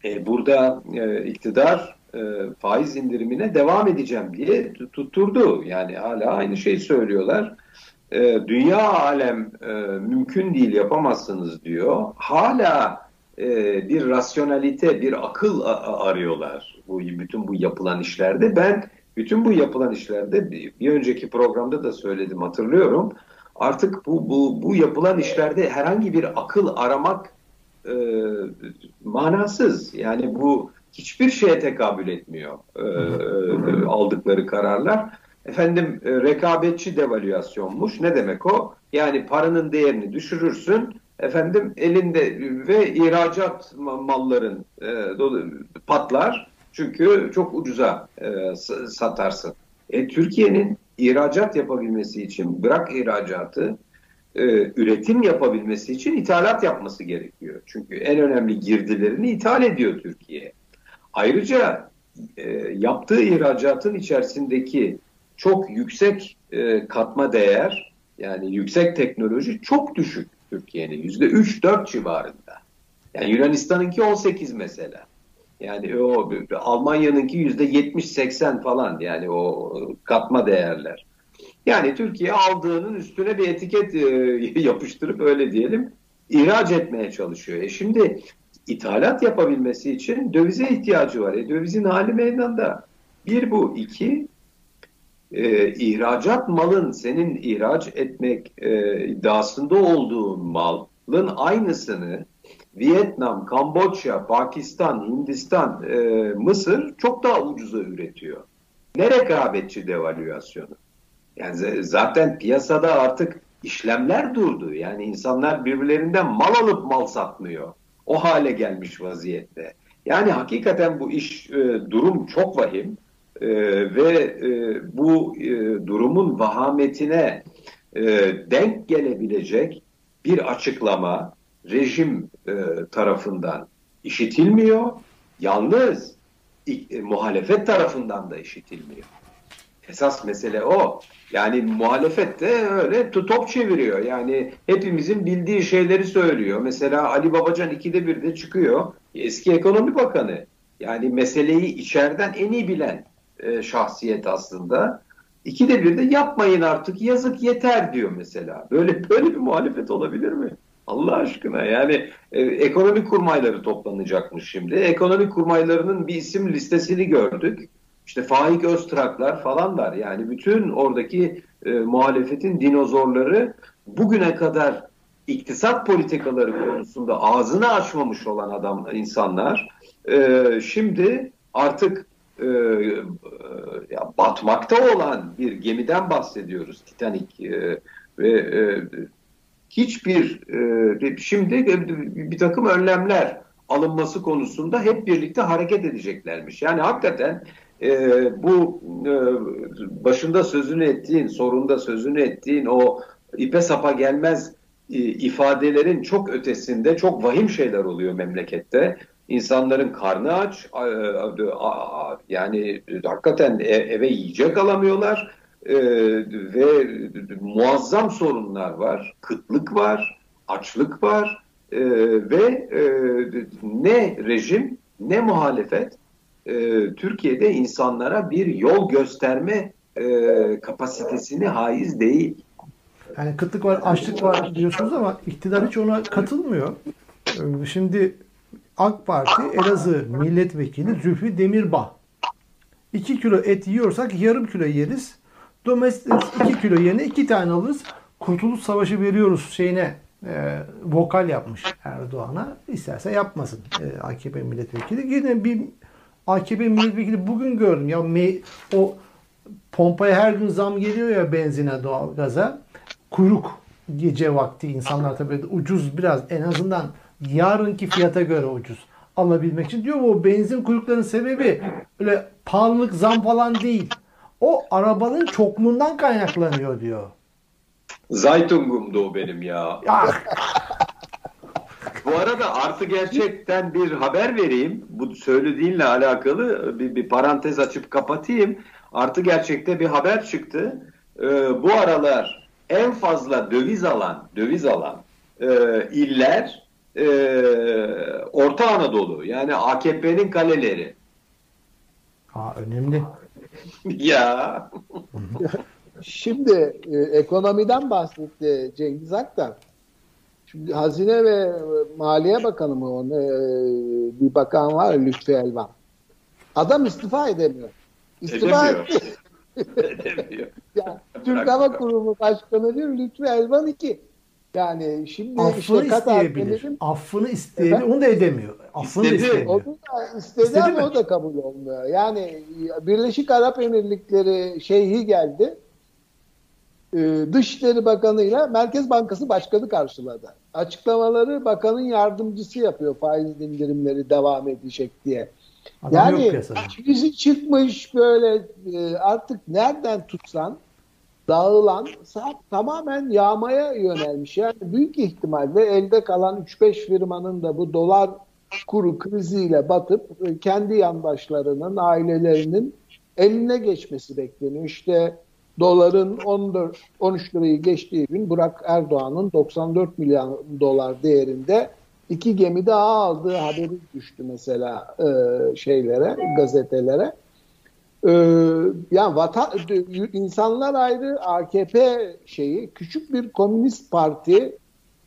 e, burada e, iktidar e, faiz indirimine devam edeceğim diye tutturdu. Yani hala aynı şeyi söylüyorlar. E, dünya alem e, mümkün değil yapamazsınız diyor. Hala e, bir rasyonalite, bir akıl arıyorlar bu bütün bu yapılan işlerde. Ben bütün bu yapılan işlerde bir, önceki programda da söyledim hatırlıyorum. Artık bu bu bu yapılan işlerde herhangi bir akıl aramak e, manasız. Yani bu hiçbir şeye tekabül etmiyor e, e, aldıkları kararlar. Efendim e, rekabetçi devalüasyonmuş. Ne demek o? Yani paranın değerini düşürürsün. Efendim elinde ve ihracat malların e, patlar. Çünkü çok ucuza e, satarsın. E, Türkiye'nin ihracat yapabilmesi için bırak ihracatı e, üretim yapabilmesi için ithalat yapması gerekiyor. Çünkü en önemli girdilerini ithal ediyor Türkiye. Ayrıca e, yaptığı ihracatın içerisindeki çok yüksek e, katma değer yani yüksek teknoloji çok düşük Türkiye'nin yüzde 3-4 civarında. Yani Yunanistan'ınki 18 mesela. Yani o Almanya'nınki yüzde 70-80 falan yani o katma değerler. Yani Türkiye aldığının üstüne bir etiket e, <laughs> yapıştırıp öyle diyelim ihraç etmeye çalışıyor. E şimdi ithalat yapabilmesi için dövize ihtiyacı var. E dövizin hali meydanda. Bir bu. iki e, ihracat malın senin ihraç etmek e, iddiasında olduğun malın aynısını Vietnam, Kamboçya, Pakistan, Hindistan, e, Mısır çok daha ucuza üretiyor. Ne rekabetçi devalüasyonu? Yani zaten piyasada artık işlemler durdu. Yani insanlar birbirlerinden mal alıp mal satmıyor. O hale gelmiş vaziyette. Yani hakikaten bu iş e, durum çok vahim e, ve e, bu e, durumun vahametine e, denk gelebilecek bir açıklama rejim e, tarafından işitilmiyor. Yalnız e, muhalefet tarafından da işitilmiyor. Esas mesele o. Yani muhalefet de öyle top çeviriyor. Yani hepimizin bildiği şeyleri söylüyor. Mesela Ali Babacan ikide bir de çıkıyor. Eski ekonomi bakanı. Yani meseleyi içeriden en iyi bilen e, şahsiyet aslında. İkide bir de yapmayın artık yazık yeter diyor mesela. Böyle böyle bir muhalefet olabilir mi? Allah aşkına yani e, ekonomik kurmayları toplanacakmış şimdi. Ekonomik kurmaylarının bir isim listesini gördük. İşte Faik Öztraklar falan var. Yani bütün oradaki e, muhalefetin dinozorları bugüne kadar iktisat politikaları konusunda ağzını açmamış olan adam insanlar e, şimdi artık e, ya batmakta olan bir gemiden bahsediyoruz Titanic e, ve e, hiçbir e, şimdi bir takım önlemler alınması konusunda hep birlikte hareket edeceklermiş. Yani hakikaten e, bu e, başında sözünü ettiğin, sorunda sözünü ettiğin o ipe sapa gelmez e, ifadelerin çok ötesinde çok vahim şeyler oluyor memlekette. İnsanların karnı aç, yani hakikaten e, eve yiyecek alamıyorlar e, ve muazzam sorunlar var. Kıtlık var, açlık var e, ve ne rejim ne muhalefet Türkiye'de insanlara bir yol gösterme kapasitesini haiz değil. Yani kıtlık var, açlık var diyorsunuz ama iktidar hiç ona katılmıyor. Şimdi AK Parti Elazığ Milletvekili Zülfü Demirbağ 2 kilo et yiyorsak yarım kilo yeriz. Domestik 2 kilo yerine 2 tane alırız. Kurtuluş Savaşı veriyoruz şeyine e, vokal yapmış Erdoğan'a. İsterse yapmasın e, AKP milletvekili. Yine bir AKP milletvekili bugün gördüm ya me, o pompaya her gün zam geliyor ya benzine doğalgaza. Kuyruk gece vakti insanlar tabii ucuz biraz en azından yarınki fiyata göre ucuz. alabilmek için. Diyor o benzin kuyruklarının sebebi öyle pahalılık zam falan değil. O arabanın çokluğundan kaynaklanıyor diyor. Zaytungum'du o benim ya. Ya Bu arada artı gerçekten bir haber vereyim. Bu söylediğinle alakalı bir, bir parantez açıp kapatayım. Artı gerçekte bir haber çıktı. Ee, bu aralar en fazla döviz alan, döviz alan e, iller e, Orta Anadolu. Yani AKP'nin kaleleri. ha, önemli. <laughs> ya Şimdi e, ekonomiden bahsetti Cengiz Aktar. Şimdi Hazine ve Maliye Bakanı mı o ne, e, bir bakan var Lütfi Elvan. Adam istifa edemiyor. İstifa edemiyor. etti. <laughs> Edemiyor. <laughs> Ya, Türk Hava Kurumu Başkanı bir Lütfi Elvan 2. Yani şimdi Affını işte Katar isteyebilir. Demir'in- Affını isteyebilir. Efendim? Onu da edemiyor. Affını da İstedi. istemiyor. Onu da istedi, İstedi ama mi? o da kabul olmuyor. Yani Birleşik Arap Emirlikleri şeyhi geldi. Ee, Dışişleri Bakanı'yla Merkez Bankası Başkanı karşıladı. Açıklamaları bakanın yardımcısı yapıyor faiz indirimleri devam edecek diye. Adam yani krizi çıkmış böyle e, artık nereden tutsan dağılan tamamen yağmaya yönelmiş. Yani büyük ihtimalle elde kalan 3-5 firmanın da bu dolar kuru kriziyle batıp e, kendi yandaşlarının, ailelerinin eline geçmesi bekleniyor. İşte doların 14 13 lirayı geçtiği gün Burak Erdoğan'ın 94 milyon dolar değerinde iki gemi daha aldığı haberi düştü mesela e, şeylere, gazetelere. Ee, yani vatan, insanlar ayrı AKP şeyi küçük bir komünist parti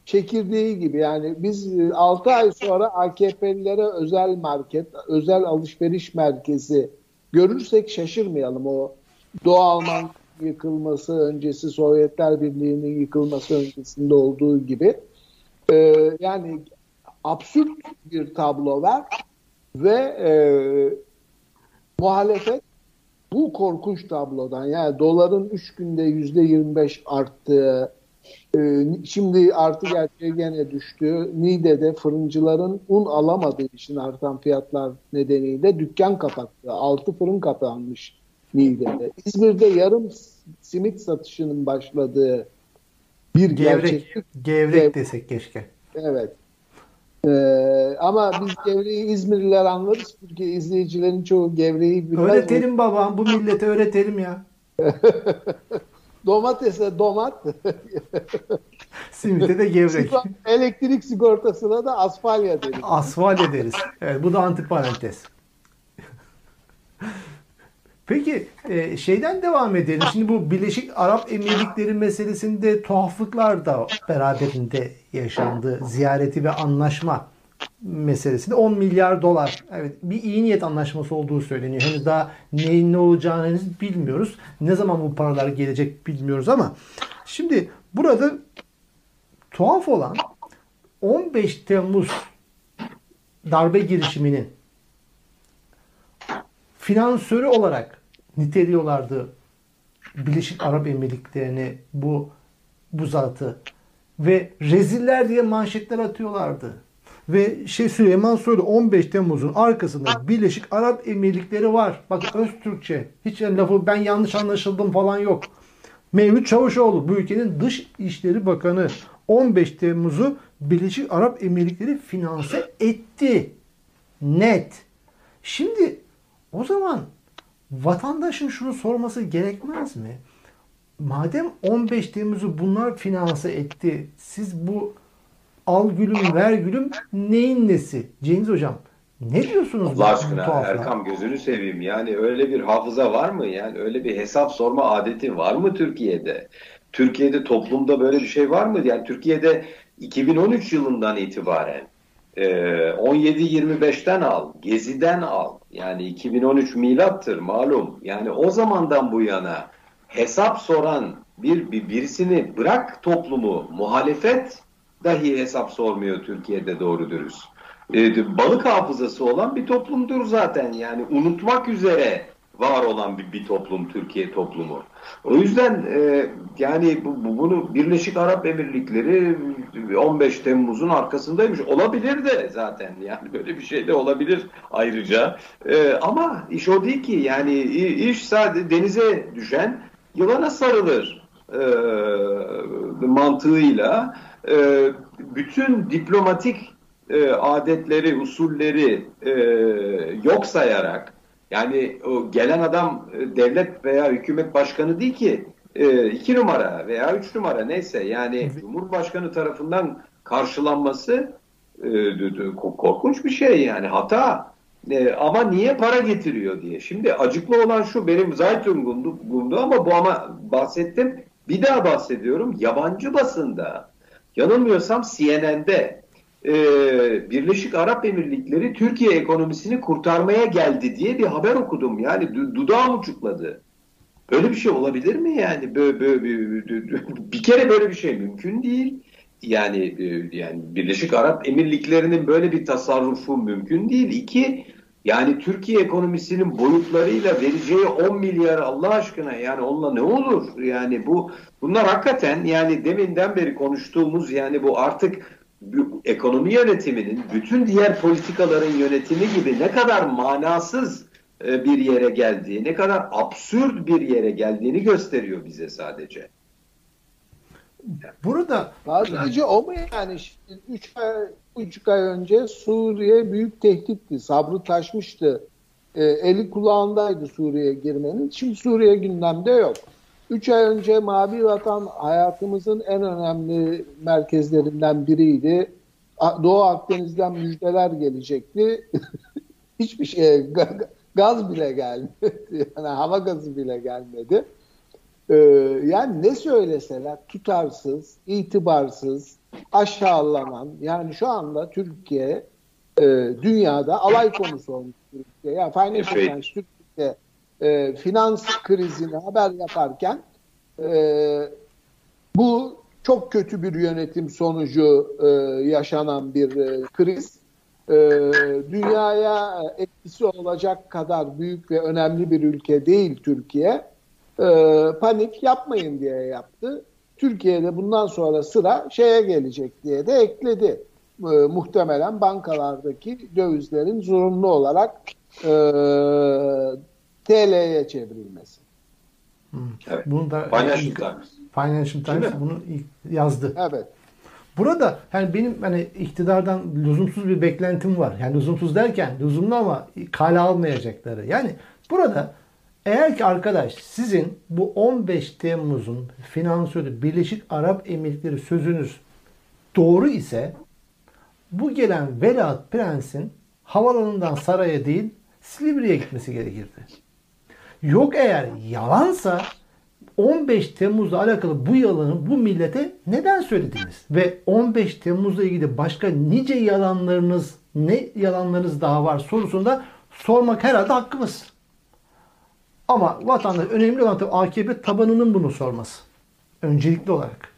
çekirdeği gibi. Yani biz 6 ay sonra AKP'lilere özel market, özel alışveriş merkezi görürsek şaşırmayalım. O Doğu Alman yıkılması öncesi Sovyetler Birliği'nin yıkılması öncesinde olduğu gibi. Ee, yani absürt bir tablo var ve e, muhalefet bu korkunç tablodan yani doların 3 günde yüzde 25 arttığı e, şimdi artı gerçeği gene düştü. Niğde'de fırıncıların un alamadığı için artan fiyatlar nedeniyle dükkan kapattı. 6 fırın kapanmış Niğde'de. İzmir'de yarım simit satışının başladığı bir Gevrek. gerçeklik. Gevrek Gev- desek keşke. Evet. Ee, ama biz gevreği İzmirliler anlarız. Çünkü izleyicilerin çoğu gevreği bilmez. Öğretelim babam. Bu millete öğretelim ya. <laughs> Domatese domat, <laughs> Simite de gevrek. elektrik sigortasına da asfalya deriz. Asfalt ederiz. Evet, bu da antiparantez. Peki e, şeyden devam edelim. Şimdi bu Birleşik Arap Emirlikleri meselesinde tuhaflıklar da beraberinde yaşandı. Ziyareti ve anlaşma meselesinde 10 milyar dolar. Evet bir iyi niyet anlaşması olduğu söyleniyor. Henüz daha neyin ne olacağını henüz bilmiyoruz. Ne zaman bu paralar gelecek bilmiyoruz ama şimdi burada tuhaf olan 15 Temmuz darbe girişiminin finansörü olarak niteliyorlardı Birleşik Arap Emirlikleri'ni bu bu zatı ve reziller diye manşetler atıyorlardı. Ve şey Süleyman Soylu 15 Temmuz'un arkasında Birleşik Arap Emirlikleri var. Bak öz Türkçe. Hiç lafı ben yanlış anlaşıldım falan yok. Mevlüt Çavuşoğlu bu ülkenin Dış İşleri Bakanı 15 Temmuz'u Birleşik Arap Emirlikleri finanse etti. Net. Şimdi o zaman vatandaşın şunu sorması gerekmez mi? Madem 15 Temmuz'u bunlar finanse etti, siz bu al gülüm ver gülüm neyin nesi? Cengiz Hocam ne diyorsunuz? Allah aşkına tuhaflığa? Erkam gözünü seveyim. Yani öyle bir hafıza var mı? Yani öyle bir hesap sorma adeti var mı Türkiye'de? Türkiye'de toplumda böyle bir şey var mı? Yani Türkiye'de 2013 yılından itibaren e, 17-25'ten al, Gezi'den al. Yani 2013 milattır malum. Yani o zamandan bu yana hesap soran bir, bir birisini bırak toplumu, muhalefet dahi hesap sormuyor Türkiye'de doğru dürüst. E, balık hafızası olan bir toplumdur zaten. Yani unutmak üzere var olan bir, bir toplum Türkiye toplumu. O yüzden e, yani bu, bu, bunu Birleşik Arap Emirlikleri 15 Temmuz'un arkasındaymış. Olabilir de zaten yani böyle bir şey de olabilir ayrıca. E, ama iş o değil ki yani iş sadece denize düşen yılana sarılır e, mantığıyla e, bütün diplomatik e, adetleri, usulleri e, yok sayarak yani o gelen adam e, devlet veya hükümet başkanı değil ki e, iki numara veya üç numara neyse yani Cumhurbaşkanı tarafından karşılanması e, korkunç bir şey yani hata. ama niye para getiriyor diye. Şimdi acıklı olan şu benim Zeitung'umdu ama bu ama bahsettim. Bir daha bahsediyorum. Yabancı basında yanılmıyorsam CNN'de e, Birleşik Arap Emirlikleri Türkiye ekonomisini kurtarmaya geldi diye bir haber okudum. Yani dudağım uçukladı. Böyle bir şey olabilir mi yani? Böyle, böyle, bir kere böyle bir şey mümkün değil. Yani e, yani Birleşik Arap Emirlikleri'nin böyle bir tasarrufu mümkün değil. İki, yani Türkiye ekonomisinin boyutlarıyla vereceği 10 milyar Allah aşkına yani onunla ne olur? Yani bu bunlar hakikaten yani deminden beri konuştuğumuz yani bu artık ekonomi yönetiminin bütün diğer politikaların yönetimi gibi ne kadar manasız e, bir yere geldiği, ne kadar absürt bir yere geldiğini gösteriyor bize sadece. Burada sadece o mu yani? 3 ay, buçuk ay önce Suriye büyük tehditti. Sabrı taşmıştı. E, eli kulağındaydı Suriye'ye girmenin. Şimdi Suriye gündemde yok. Üç ay önce Mavi Vatan hayatımızın en önemli merkezlerinden biriydi. Doğu Akdeniz'den müjdeler gelecekti. <laughs> Hiçbir şey, gaz bile gelmedi. <laughs> Yani hava gazı bile gelmedi. Ee, yani ne söyleseler tutarsız, itibarsız, aşağılanan, yani şu anda Türkiye e, dünyada alay konusu olmuş Türkiye. Yani Financial Times Türkiye e, finans krizini haber yaparken e, bu çok kötü bir yönetim sonucu e, yaşanan bir e, kriz. E, dünyaya etkisi olacak kadar büyük ve önemli bir ülke değil Türkiye. E, panik yapmayın diye yaptı. Türkiye'de bundan sonra sıra şeye gelecek diye de ekledi. E, muhtemelen bankalardaki dövizlerin zorunlu olarak e, TL'ye çevrilmesi. Hmm. Evet. Bunu da Financial Times. Financial Times bunu yazdı. Evet. Burada yani benim hani iktidardan lüzumsuz bir beklentim var. Yani lüzumsuz derken lüzumlu ama kale almayacakları. Yani burada eğer ki arkadaş sizin bu 15 Temmuz'un finansörü Birleşik Arap Emirlikleri sözünüz doğru ise bu gelen Velat Prens'in havalanından saraya değil Silivri'ye gitmesi gerekirdi. Yok eğer yalansa 15 Temmuz'la alakalı bu yalanı bu millete neden söylediniz? Ve 15 Temmuz'la ilgili başka nice yalanlarınız, ne yalanlarınız daha var sorusunda sormak herhalde hakkımız. Ama vatandaş önemli olan tabii AKP tabanının bunu sorması. Öncelikli olarak.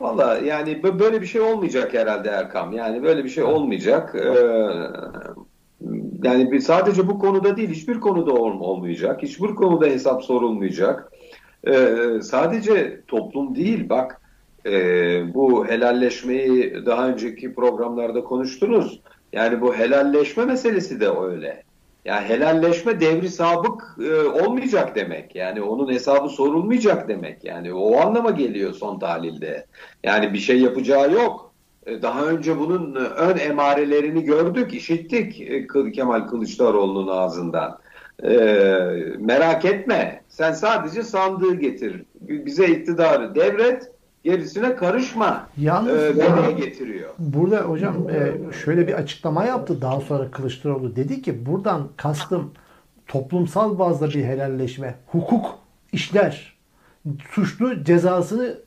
Valla yani böyle bir şey olmayacak herhalde Erkam. Yani böyle bir şey olmayacak. Ee, yani sadece bu konuda değil hiçbir konuda olmayacak. Hiçbir konuda hesap sorulmayacak. Ee, sadece toplum değil bak e, bu helalleşmeyi daha önceki programlarda konuştunuz. Yani bu helalleşme meselesi de öyle. Yani helalleşme devri sabık e, olmayacak demek. Yani onun hesabı sorulmayacak demek. Yani o anlama geliyor son tahlilde. Yani bir şey yapacağı yok. E, daha önce bunun ön emarelerini gördük, işittik e, Kemal Kılıçdaroğlu'nun ağzından. Merak etme, sen sadece sandığı getir. Bize iktidarı devret, gerisine karışma. Yalnız ee, getiriyor. Burada hocam e, şöyle bir açıklama yaptı daha sonra Kılıçdaroğlu. Dedi ki buradan kastım toplumsal bazda bir helalleşme. Hukuk işler. Suçlu cezasını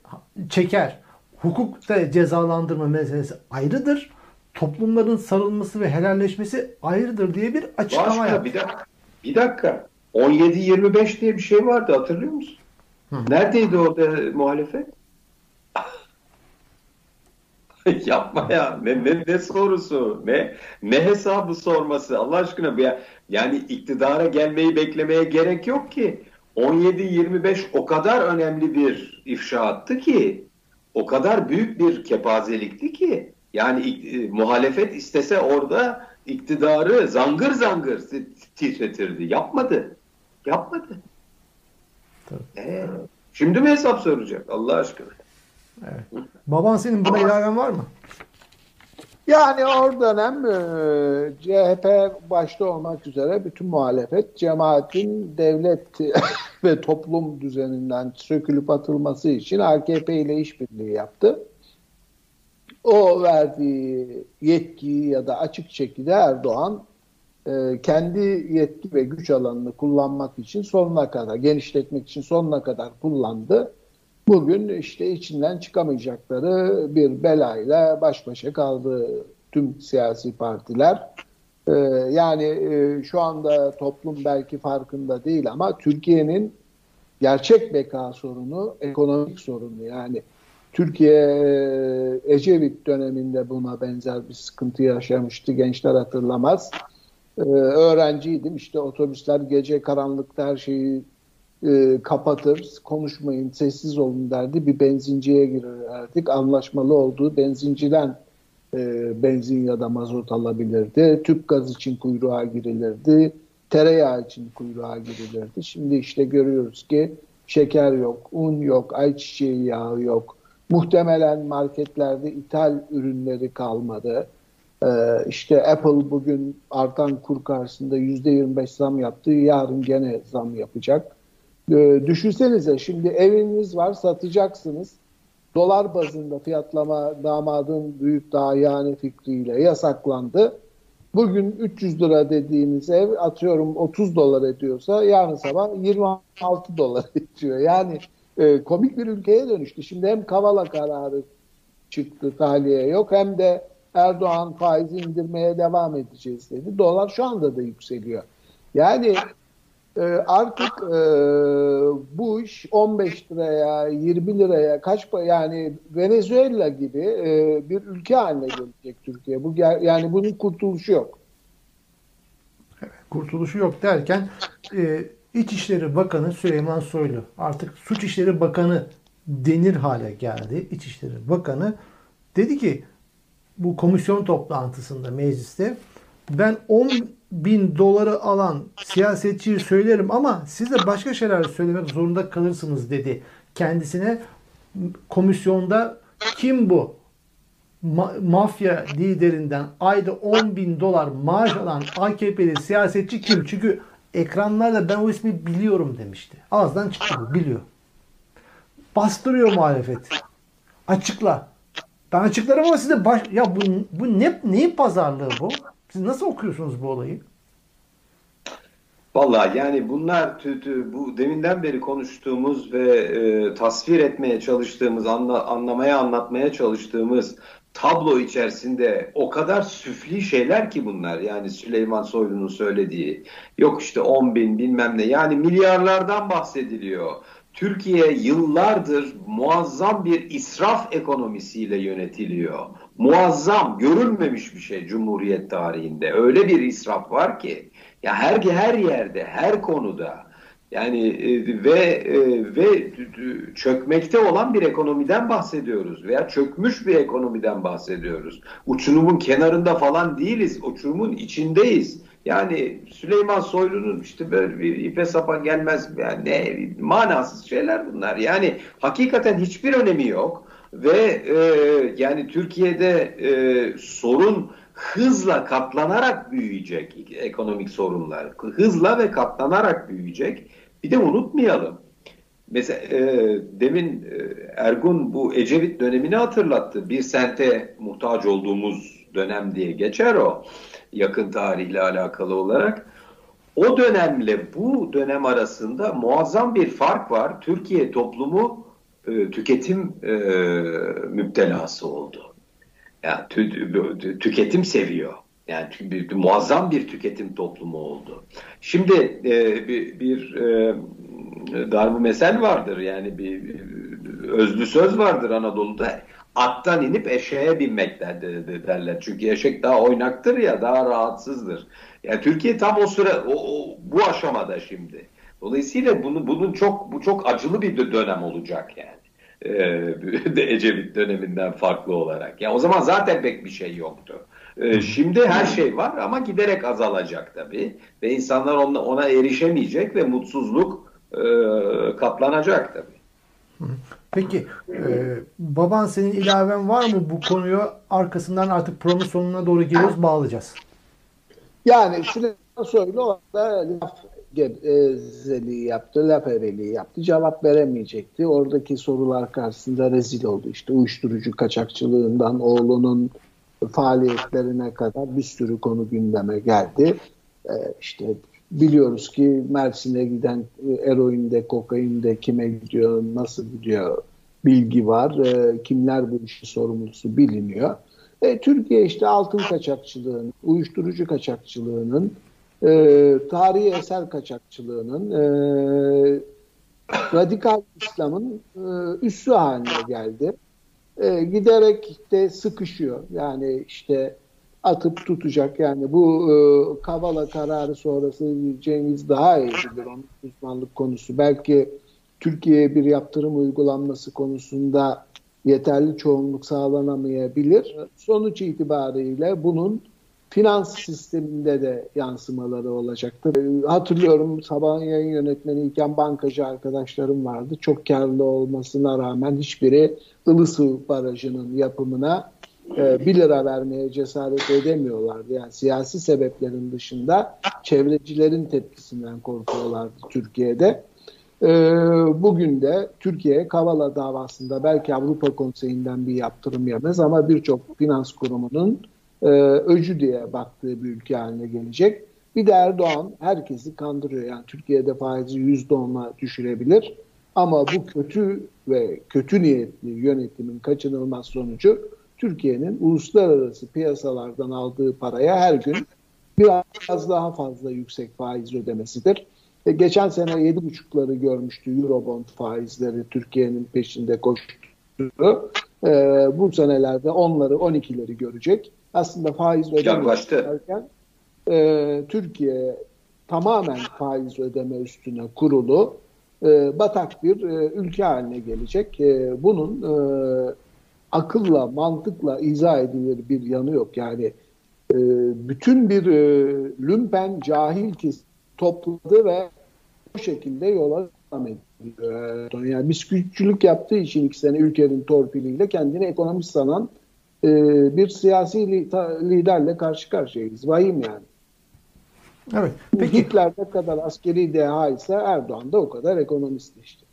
çeker hukukta cezalandırma meselesi ayrıdır. Toplumların sarılması ve helalleşmesi ayrıdır diye bir açıklama Başka, yaptı. Bir dakika. Bir dakika. 17-25 diye bir şey vardı hatırlıyor musun? Hı. Neredeydi orada muhalefet? <laughs> Yapma ya. Ne, ne, ne sorusu? Ne ne hesabı sorması? Allah aşkına bir yani iktidara gelmeyi beklemeye gerek yok ki. 17-25 o kadar önemli bir ifşaattı ki o kadar büyük bir kepazelikti ki yani e, muhalefet istese orada iktidarı zangır zangır titretirdi. Yapmadı. Yapmadı. Ee, şimdi mi hesap soracak Allah aşkına? Evet. Baban senin buna ilaven var mı? Yani o dönem e, CHP başta olmak üzere bütün muhalefet cemaatin devlet <laughs> ve toplum düzeninden sökülüp atılması için AKP ile işbirliği yaptı. O verdiği yetkiyi ya da açık şekilde Erdoğan e, kendi yetki ve güç alanını kullanmak için sonuna kadar, genişletmek için sonuna kadar kullandı. Bugün işte içinden çıkamayacakları bir belayla baş başa kaldı tüm siyasi partiler. Ee, yani e, şu anda toplum belki farkında değil ama Türkiye'nin gerçek beka sorunu ekonomik sorunu. Yani Türkiye e, Ecevit döneminde buna benzer bir sıkıntı yaşamıştı. Gençler hatırlamaz. Ee, öğrenciydim. İşte otobüsler gece karanlıkta her şeyi e, kapatır, konuşmayın, sessiz olun derdi. Bir benzinciye girerdik. Anlaşmalı olduğu benzinciden e, benzin ya da mazot alabilirdi. Tüp gaz için kuyruğa girilirdi. Tereyağı için kuyruğa girilirdi. Şimdi işte görüyoruz ki şeker yok, un yok, ayçiçeği yağı yok. Muhtemelen marketlerde ithal ürünleri kalmadı. Ee, işte Apple bugün artan kur karşısında %25 zam yaptı. Yarın gene zam yapacak. Ee, düşünsenize şimdi eviniz var satacaksınız. Dolar bazında fiyatlama damadın büyük daha yani fikriyle yasaklandı. Bugün 300 lira dediğiniz ev atıyorum 30 dolar ediyorsa yarın sabah 26 dolar <laughs> ediyor. Yani e, komik bir ülkeye dönüştü. Şimdi hem Kavala kararı çıktı tahliye yok hem de Erdoğan faizi indirmeye devam edeceğiz dedi. Dolar şu anda da yükseliyor. Yani e, artık e, bu iş 15 liraya, 20 liraya kaç yani Venezuela gibi e, bir ülke haline gelecek Türkiye. Bu yani bunun kurtuluşu yok. kurtuluşu yok derken e, İçişleri Bakanı Süleyman Soylu artık Suç İşleri Bakanı denir hale geldi. İçişleri Bakanı dedi ki bu komisyon toplantısında mecliste ben 10 bin doları alan siyasetçiyi söylerim ama siz de başka şeyler söylemek zorunda kalırsınız dedi. Kendisine komisyonda kim bu? Ma- mafya liderinden ayda 10 bin dolar maaş alan AKP'li siyasetçi kim? Çünkü ekranlarda ben o ismi biliyorum demişti. Ağızdan çıktı bu, biliyor. Bastırıyor muhalefet. Açıkla. Ben açıklarım ama size baş... Ya bu, bu ne, neyin pazarlığı bu? Siz nasıl okuyorsunuz bu olayı? Vallahi yani bunlar tü, tü, bu deminden beri konuştuğumuz ve e, tasvir etmeye çalıştığımız, anla, anlamaya anlatmaya çalıştığımız tablo içerisinde o kadar süfli şeyler ki bunlar. Yani Süleyman Soylu'nun söylediği yok işte 10 bin bilmem ne yani milyarlardan bahsediliyor. Türkiye yıllardır muazzam bir israf ekonomisiyle yönetiliyor. Muazzam, görülmemiş bir şey Cumhuriyet tarihinde. Öyle bir israf var ki ya her her yerde, her konuda yani e, ve e, ve çökmekte olan bir ekonomiden bahsediyoruz veya çökmüş bir ekonomiden bahsediyoruz. Uçurumun kenarında falan değiliz, uçurumun içindeyiz. Yani Süleyman Soylu'nun işte böyle bir ipe sapa gelmez yani ne manasız şeyler bunlar. Yani hakikaten hiçbir önemi yok ve e, yani Türkiye'de e, sorun hızla katlanarak büyüyecek ekonomik sorunlar. Hızla ve katlanarak büyüyecek. Bir de unutmayalım. Mesela e, demin e, Ergun bu Ecevit dönemini hatırlattı. Bir sente muhtaç olduğumuz dönem diye geçer o yakın tarihle alakalı olarak. O dönemle bu dönem arasında muazzam bir fark var. Türkiye toplumu e, tüketim e, müptelası oldu. Yani tü, tüketim seviyor. Yani bir, muazzam bir tüketim toplumu oldu. Şimdi e, bir, bir e, darbu mesel vardır yani bir, bir özlü söz vardır Anadolu'da. Attan inip eşeğe binmek derler. Çünkü eşek daha oynaktır ya daha rahatsızdır. Yani Türkiye tam o süre o, o, bu aşamada şimdi. Dolayısıyla bunu, bunun çok bu çok acılı bir dönem olacak yani. Ee, <laughs> Ecevit döneminden farklı olarak. Ya yani o zaman zaten pek bir şey yoktu. Ee, şimdi her şey var ama giderek azalacak tabii ve insanlar ona, ona erişemeyecek ve mutsuzluk e, katlanacak tabii. Peki e, baban senin ilaven var mı bu konuya arkasından artık programın sonuna doğru geliyoruz bağlayacağız. Yani Süleyman Soylu orada laf gevezeliği yaptı, laf eveliği yaptı. Cevap veremeyecekti. Oradaki sorular karşısında rezil oldu. İşte uyuşturucu kaçakçılığından oğlunun faaliyetlerine kadar bir sürü konu gündeme geldi. Ee, işte biliyoruz ki Mersin'e giden eroinde, kokainde kime gidiyor, nasıl gidiyor bilgi var. Ee, kimler bu işin sorumlusu biliniyor. E, Türkiye işte altın kaçakçılığının, uyuşturucu kaçakçılığının, e, tarihi eser kaçakçılığının, e, radikal İslam'ın e, üssü haline geldi. E, giderek de sıkışıyor. Yani işte atıp tutacak. Yani bu e, Kavala kararı sonrası Cengiz daha iyi bilir onun uzmanlık konusu. Belki Türkiye'ye bir yaptırım uygulanması konusunda yeterli çoğunluk sağlanamayabilir. Sonuç itibariyle bunun finans sisteminde de yansımaları olacaktır. Ee, hatırlıyorum sabahın yayın yönetmeni iken bankacı arkadaşlarım vardı. Çok karlı olmasına rağmen hiçbiri Ilısu Barajı'nın yapımına 1 e, lira vermeye cesaret edemiyorlardı. Yani siyasi sebeplerin dışında çevrecilerin tepkisinden korkuyorlardı Türkiye'de. E, bugün de Türkiye Kavala davasında belki Avrupa Konseyi'nden bir yaptırım yemez ama birçok finans kurumunun e, öcü diye baktığı bir ülke haline gelecek. Bir de Erdoğan herkesi kandırıyor. Yani Türkiye'de faizi %10'a düşürebilir. Ama bu kötü ve kötü niyetli yönetimin kaçınılmaz sonucu Türkiye'nin uluslararası piyasalardan aldığı paraya her gün biraz daha fazla yüksek faiz ödemesidir. E, geçen sene 7,5'ları görmüştü Eurobond faizleri Türkiye'nin peşinde koştu. E, bu senelerde onları 12'leri görecek. Aslında faiz ödeme e, Türkiye tamamen faiz ödeme üstüne kurulu e, batak bir e, ülke haline gelecek. E, bunun e, akılla, mantıkla izah edilir bir yanı yok. Yani e, bütün bir e, lümpen cahil kes topladı ve bu şekilde yola devam ediyor. Yani bisküvitçülük yaptığı için iki sene ülkenin torpiliyle kendini ekonomist sanan e, bir siyasi liderle karşı karşıyayız. Vahim yani. Evet. Peki. Hitler ne kadar askeri deha ise Erdoğan da o kadar ekonomist işte.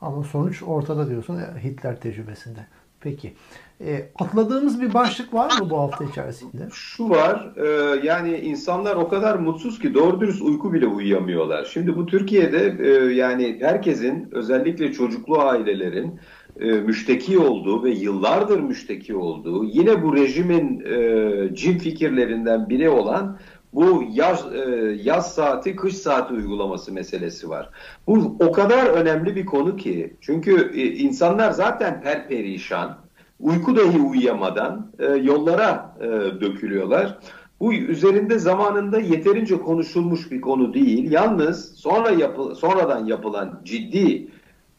Ama sonuç ortada diyorsun Hitler tecrübesinde. Peki. E, atladığımız bir başlık var mı bu hafta içerisinde? Şu var, e, yani insanlar o kadar mutsuz ki doğru dürüst uyku bile uyuyamıyorlar. Şimdi bu Türkiye'de e, yani herkesin özellikle çocuklu ailelerin e, müşteki olduğu ve yıllardır müşteki olduğu yine bu rejimin e, cin fikirlerinden biri olan bu yaz, e, yaz saati, kış saati uygulaması meselesi var. Bu o kadar önemli bir konu ki. Çünkü e, insanlar zaten perperişan, uyku dahi uyuyamadan e, yollara e, dökülüyorlar. Bu üzerinde zamanında yeterince konuşulmuş bir konu değil. Yalnız sonra yapı, sonradan yapılan ciddi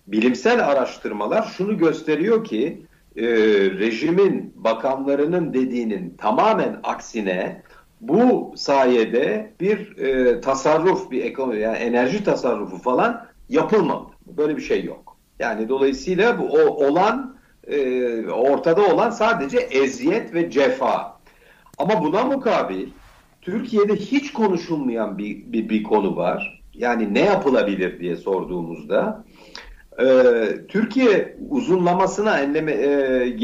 bilimsel araştırmalar şunu gösteriyor ki e, rejimin bakanlarının dediğinin tamamen aksine bu sayede bir e, tasarruf, bir ekonomi, yani enerji tasarrufu falan yapılmadı. Böyle bir şey yok. Yani dolayısıyla bu o, olan e, ortada olan sadece eziyet ve cefa. Ama buna mukabil Türkiye'de hiç konuşulmayan bir, bir, bir konu var. Yani ne yapılabilir diye sorduğumuzda e, Türkiye uzunlamasına enleme e,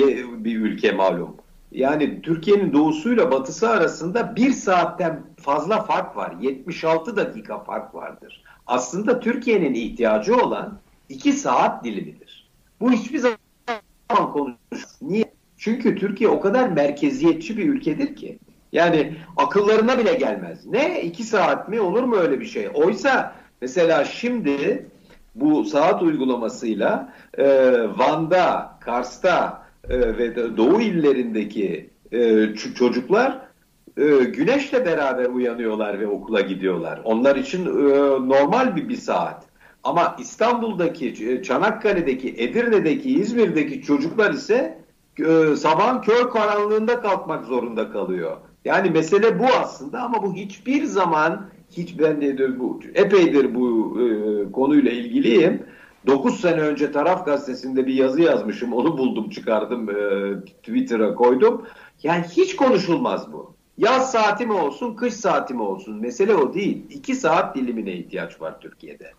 bir ülke malum. Yani Türkiye'nin doğusuyla batısı arasında bir saatten fazla fark var. 76 dakika fark vardır. Aslında Türkiye'nin ihtiyacı olan iki saat dilimidir. Bu hiçbir zaman konuşulmaz. Niye? Çünkü Türkiye o kadar merkeziyetçi bir ülkedir ki. Yani akıllarına bile gelmez. Ne? iki saat mi? Olur mu öyle bir şey? Oysa mesela şimdi bu saat uygulamasıyla e, Van'da, Kars'ta, e, ve Doğu illerindeki e, çocuklar e, güneşle beraber uyanıyorlar ve okula gidiyorlar. Onlar için e, normal bir bir saat. Ama İstanbul'daki, Çanakkale'deki, Edirne'deki, İzmir'deki çocuklar ise e, sabahın kör karanlığında kalkmak zorunda kalıyor. Yani mesele bu aslında ama bu hiçbir zaman hiç ben de bu epeydir bu e, konuyla ilgiliyim. 9 sene önce Taraf Gazetesi'nde bir yazı yazmışım. Onu buldum, çıkardım, e, Twitter'a koydum. Yani hiç konuşulmaz bu. Yaz saati mi olsun, kış saati mi olsun? Mesele o değil. 2 saat dilimine ihtiyaç var Türkiye'de.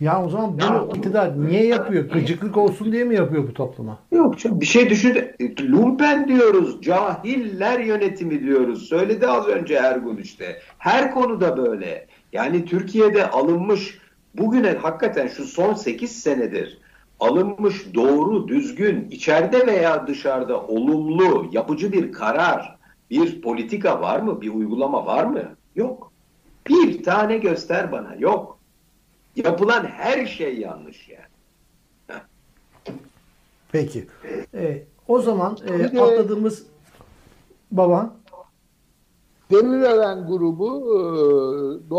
Ya o zaman bunu iktidar niye yapıyor? Gıcıklık olsun diye mi yapıyor bu topluma? Yok canım bir şey düşün. Lumpen diyoruz. Cahiller yönetimi diyoruz. Söyledi az önce Ergun işte. Her konuda böyle. Yani Türkiye'de alınmış bugüne hakikaten şu son 8 senedir alınmış doğru, düzgün, içeride veya dışarıda olumlu, yapıcı bir karar, bir politika var mı? Bir uygulama var mı? Yok. Bir tane göster bana. Yok. Yapılan her şey yanlış yani. Peki. Ee, o zaman e, atladığımız baba Demirören grubu e,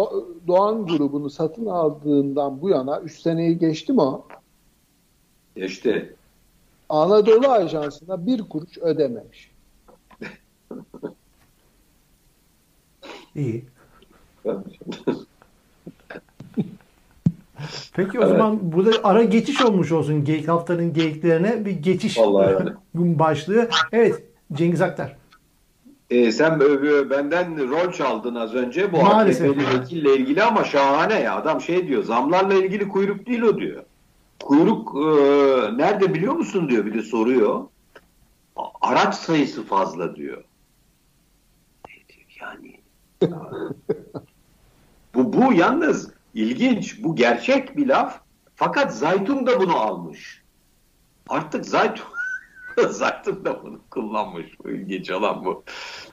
Doğan grubunu satın aldığından bu yana 3 seneyi geçti mi o? Geçti. Anadolu Ajansı'na bir kuruş ödememiş. <laughs> İyi. <laughs> Peki o evet. zaman burada ara geçiş olmuş olsun geyik haftanın geyiklerine bir geçiş yani. <laughs> başlığı. Evet Cengiz Aktar. Ee, sen benden rol çaldın az önce bu AKP'li vekille ilgili ama şahane ya. Adam şey diyor zamlarla ilgili kuyruk değil o diyor. Kuyruk e, nerede biliyor musun diyor bir de soruyor. Araç sayısı fazla diyor. Yani <laughs> bu, bu yalnız İlginç. Bu gerçek bir laf. Fakat Zaytun da bunu almış. Artık Zaytun <laughs> Zaytun da bunu kullanmış. İlginç olan bu.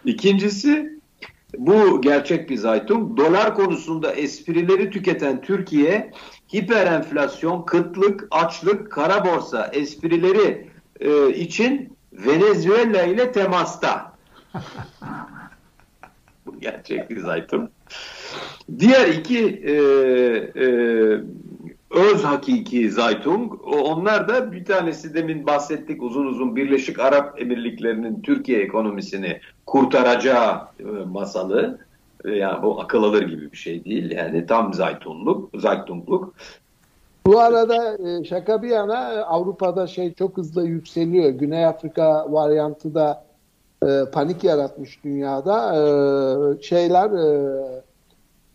İkincisi bu gerçek bir Zaytun. Dolar konusunda esprileri tüketen Türkiye hiper enflasyon, kıtlık, açlık, kara borsa esprileri e, için Venezuela ile temasta. <laughs> bu gerçek bir Zaytun. Diğer iki e, e, öz hakiki Zaytung, onlar da bir tanesi demin bahsettik uzun uzun Birleşik Arap Emirlikleri'nin Türkiye ekonomisini kurtaracağı e, masalı. E, yani bu akıl alır gibi bir şey değil. Yani tam Zaytunluk, Zaytungluk. Bu arada e, şaka bir yana Avrupa'da şey çok hızlı yükseliyor. Güney Afrika varyantı da panik yaratmış dünyada. Şeyler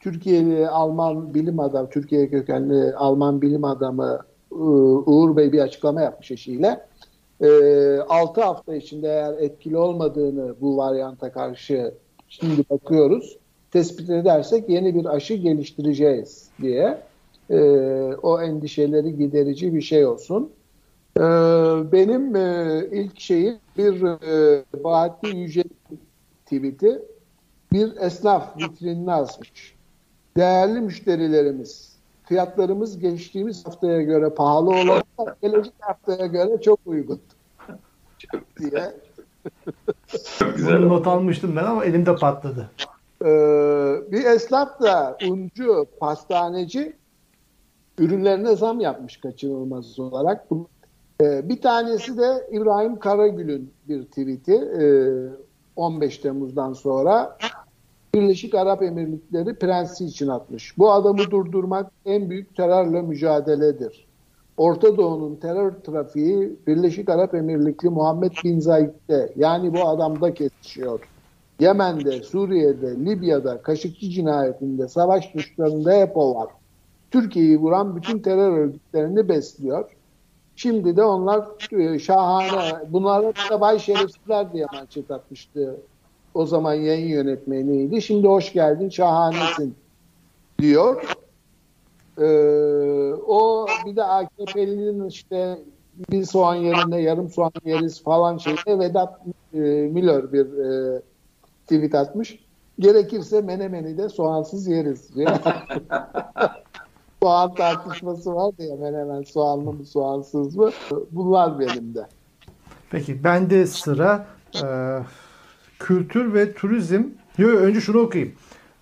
Türkiye'li Alman bilim adamı, Türkiye kökenli Alman bilim adamı Uğur Bey bir açıklama yapmış eşiyle. E, 6 hafta içinde eğer etkili olmadığını bu varyanta karşı şimdi bakıyoruz. Tespit edersek yeni bir aşı geliştireceğiz diye. E, o endişeleri giderici bir şey olsun. E, benim e, ilk şeyim bir e, Bahattin Yüce tweet'i bir esnaf vitrinine asmış. Değerli müşterilerimiz, fiyatlarımız geçtiğimiz haftaya göre pahalı olan gelecek haftaya göre çok uygun. Çok diye. Çok güzel. Bunu not almıştım ben ama elimde patladı. Ee, bir esnaf da uncu, pastaneci ürünlerine zam yapmış kaçınılmaz olarak. Ee, bir tanesi de İbrahim Karagül'ün bir tweet'i e, 15 Temmuz'dan sonra Birleşik Arap Emirlikleri prensi için atmış. Bu adamı durdurmak en büyük terörle mücadeledir. Orta Doğu'nun terör trafiği Birleşik Arap Emirlikli Muhammed Bin Zayed'de yani bu adamda kesişiyor. Yemen'de, Suriye'de, Libya'da, Kaşıkçı cinayetinde, savaş suçlarında hep o var. Türkiye'yi vuran bütün terör örgütlerini besliyor. Şimdi de onlar e, şahane, bunlara da bay şerefsizler diye manşet atmıştı o zaman yayın yönetmeniydi. Şimdi hoş geldin, şahanesin diyor. Ee, o bir de AKP'linin işte bir soğan yerine yarım soğan yeriz falan şeyde Vedat e, Milor bir e, tweet atmış. Gerekirse menemeni de soğansız yeriz. <laughs> soğan tartışması var ya menemen soğanlı mı soğansız mı? Bunlar benim de. Peki bende sıra e, kültür ve turizm. Yo, yo, önce şunu okuyayım.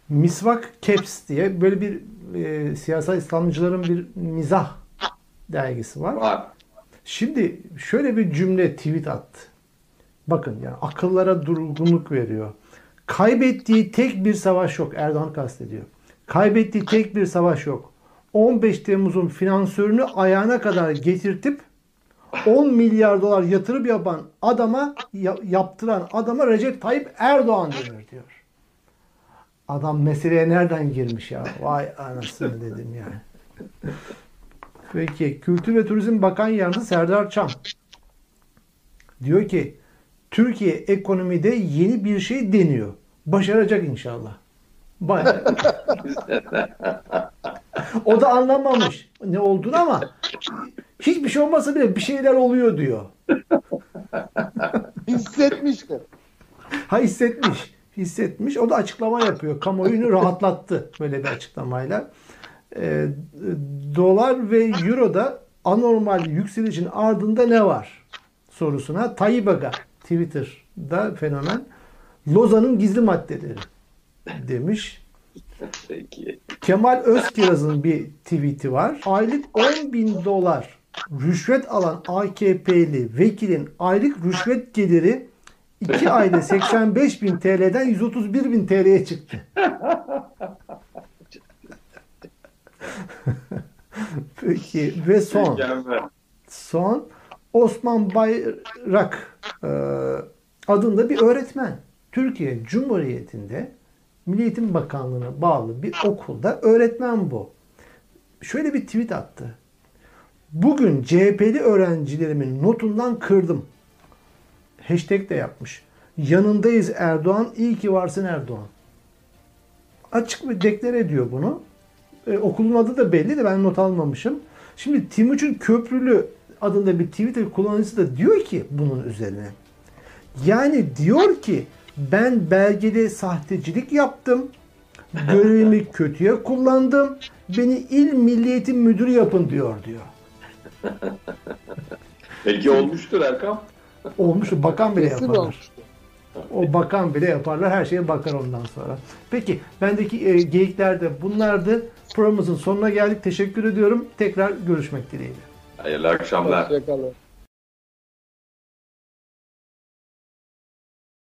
Misvak Caps diye böyle bir e, siyasal İslamcıların bir mizah dergisi var. Var. Şimdi şöyle bir cümle tweet attı. Bakın yani akıllara durgunluk veriyor. Kaybettiği tek bir savaş yok. Erdoğan kastediyor. Kaybettiği tek bir savaş yok. 15 Temmuz'un finansörünü ayağına kadar getirtip 10 milyar dolar yatırım yapan adama ya- yaptıran adama Recep Tayyip Erdoğan denir diyor. Adam meseleye nereden girmiş ya? Vay anasını dedim yani. Peki Kültür ve Turizm Bakan Yardımcısı Serdar Çam diyor ki Türkiye ekonomide yeni bir şey deniyor. Başaracak inşallah. Bayağı. <laughs> o da anlamamış ne olduğunu ama hiçbir şey olmasa bile bir şeyler oluyor diyor. <laughs> Hissetmiştir. Ha hissetmiş. Hissetmiş. O da açıklama yapıyor. Kamuoyunu rahatlattı böyle bir açıklamayla. Ee, dolar ve euro da anormal yükselişin ardında ne var? sorusuna Tayyip Aga Twitter'da fenomen Lozan'ın gizli maddeleri demiş. Peki. Kemal Özkiraz'ın bir tweet'i var. Aylık 10 bin dolar rüşvet alan AKP'li vekilin aylık rüşvet geliri 2 <laughs> ayda 85 bin TL'den 131 bin TL'ye çıktı. <laughs> Peki ve son. Son Osman Bayrak e, adında bir öğretmen. Türkiye Cumhuriyeti'nde Milli Eğitim Bakanlığı'na bağlı bir okulda öğretmen bu. Şöyle bir tweet attı. Bugün CHP'li öğrencilerimin notundan kırdım. Hashtag de yapmış. Yanındayız Erdoğan, iyi ki varsın Erdoğan. Açık bir deklar ediyor bunu. E, okulun adı da belli de ben not almamışım. Şimdi Timuçin Köprülü adında bir Twitter kullanıcısı da diyor ki bunun üzerine. Yani diyor ki ben belgede sahtecilik yaptım. Görevimi <laughs> kötüye kullandım. Beni il Milli Eğitim Müdürü yapın diyor diyor. <laughs> Peki olmuştur Erkam. Olmuş bakan bile Kesin yaparlar. olmuştur. O bakan bile yaparlar. Her şeye bakar ondan sonra. Peki bendeki e, geyikler de bunlardı. Programımızın sonuna geldik. Teşekkür ediyorum. Tekrar görüşmek dileğiyle. Hayırlı akşamlar. Hoşçakalın.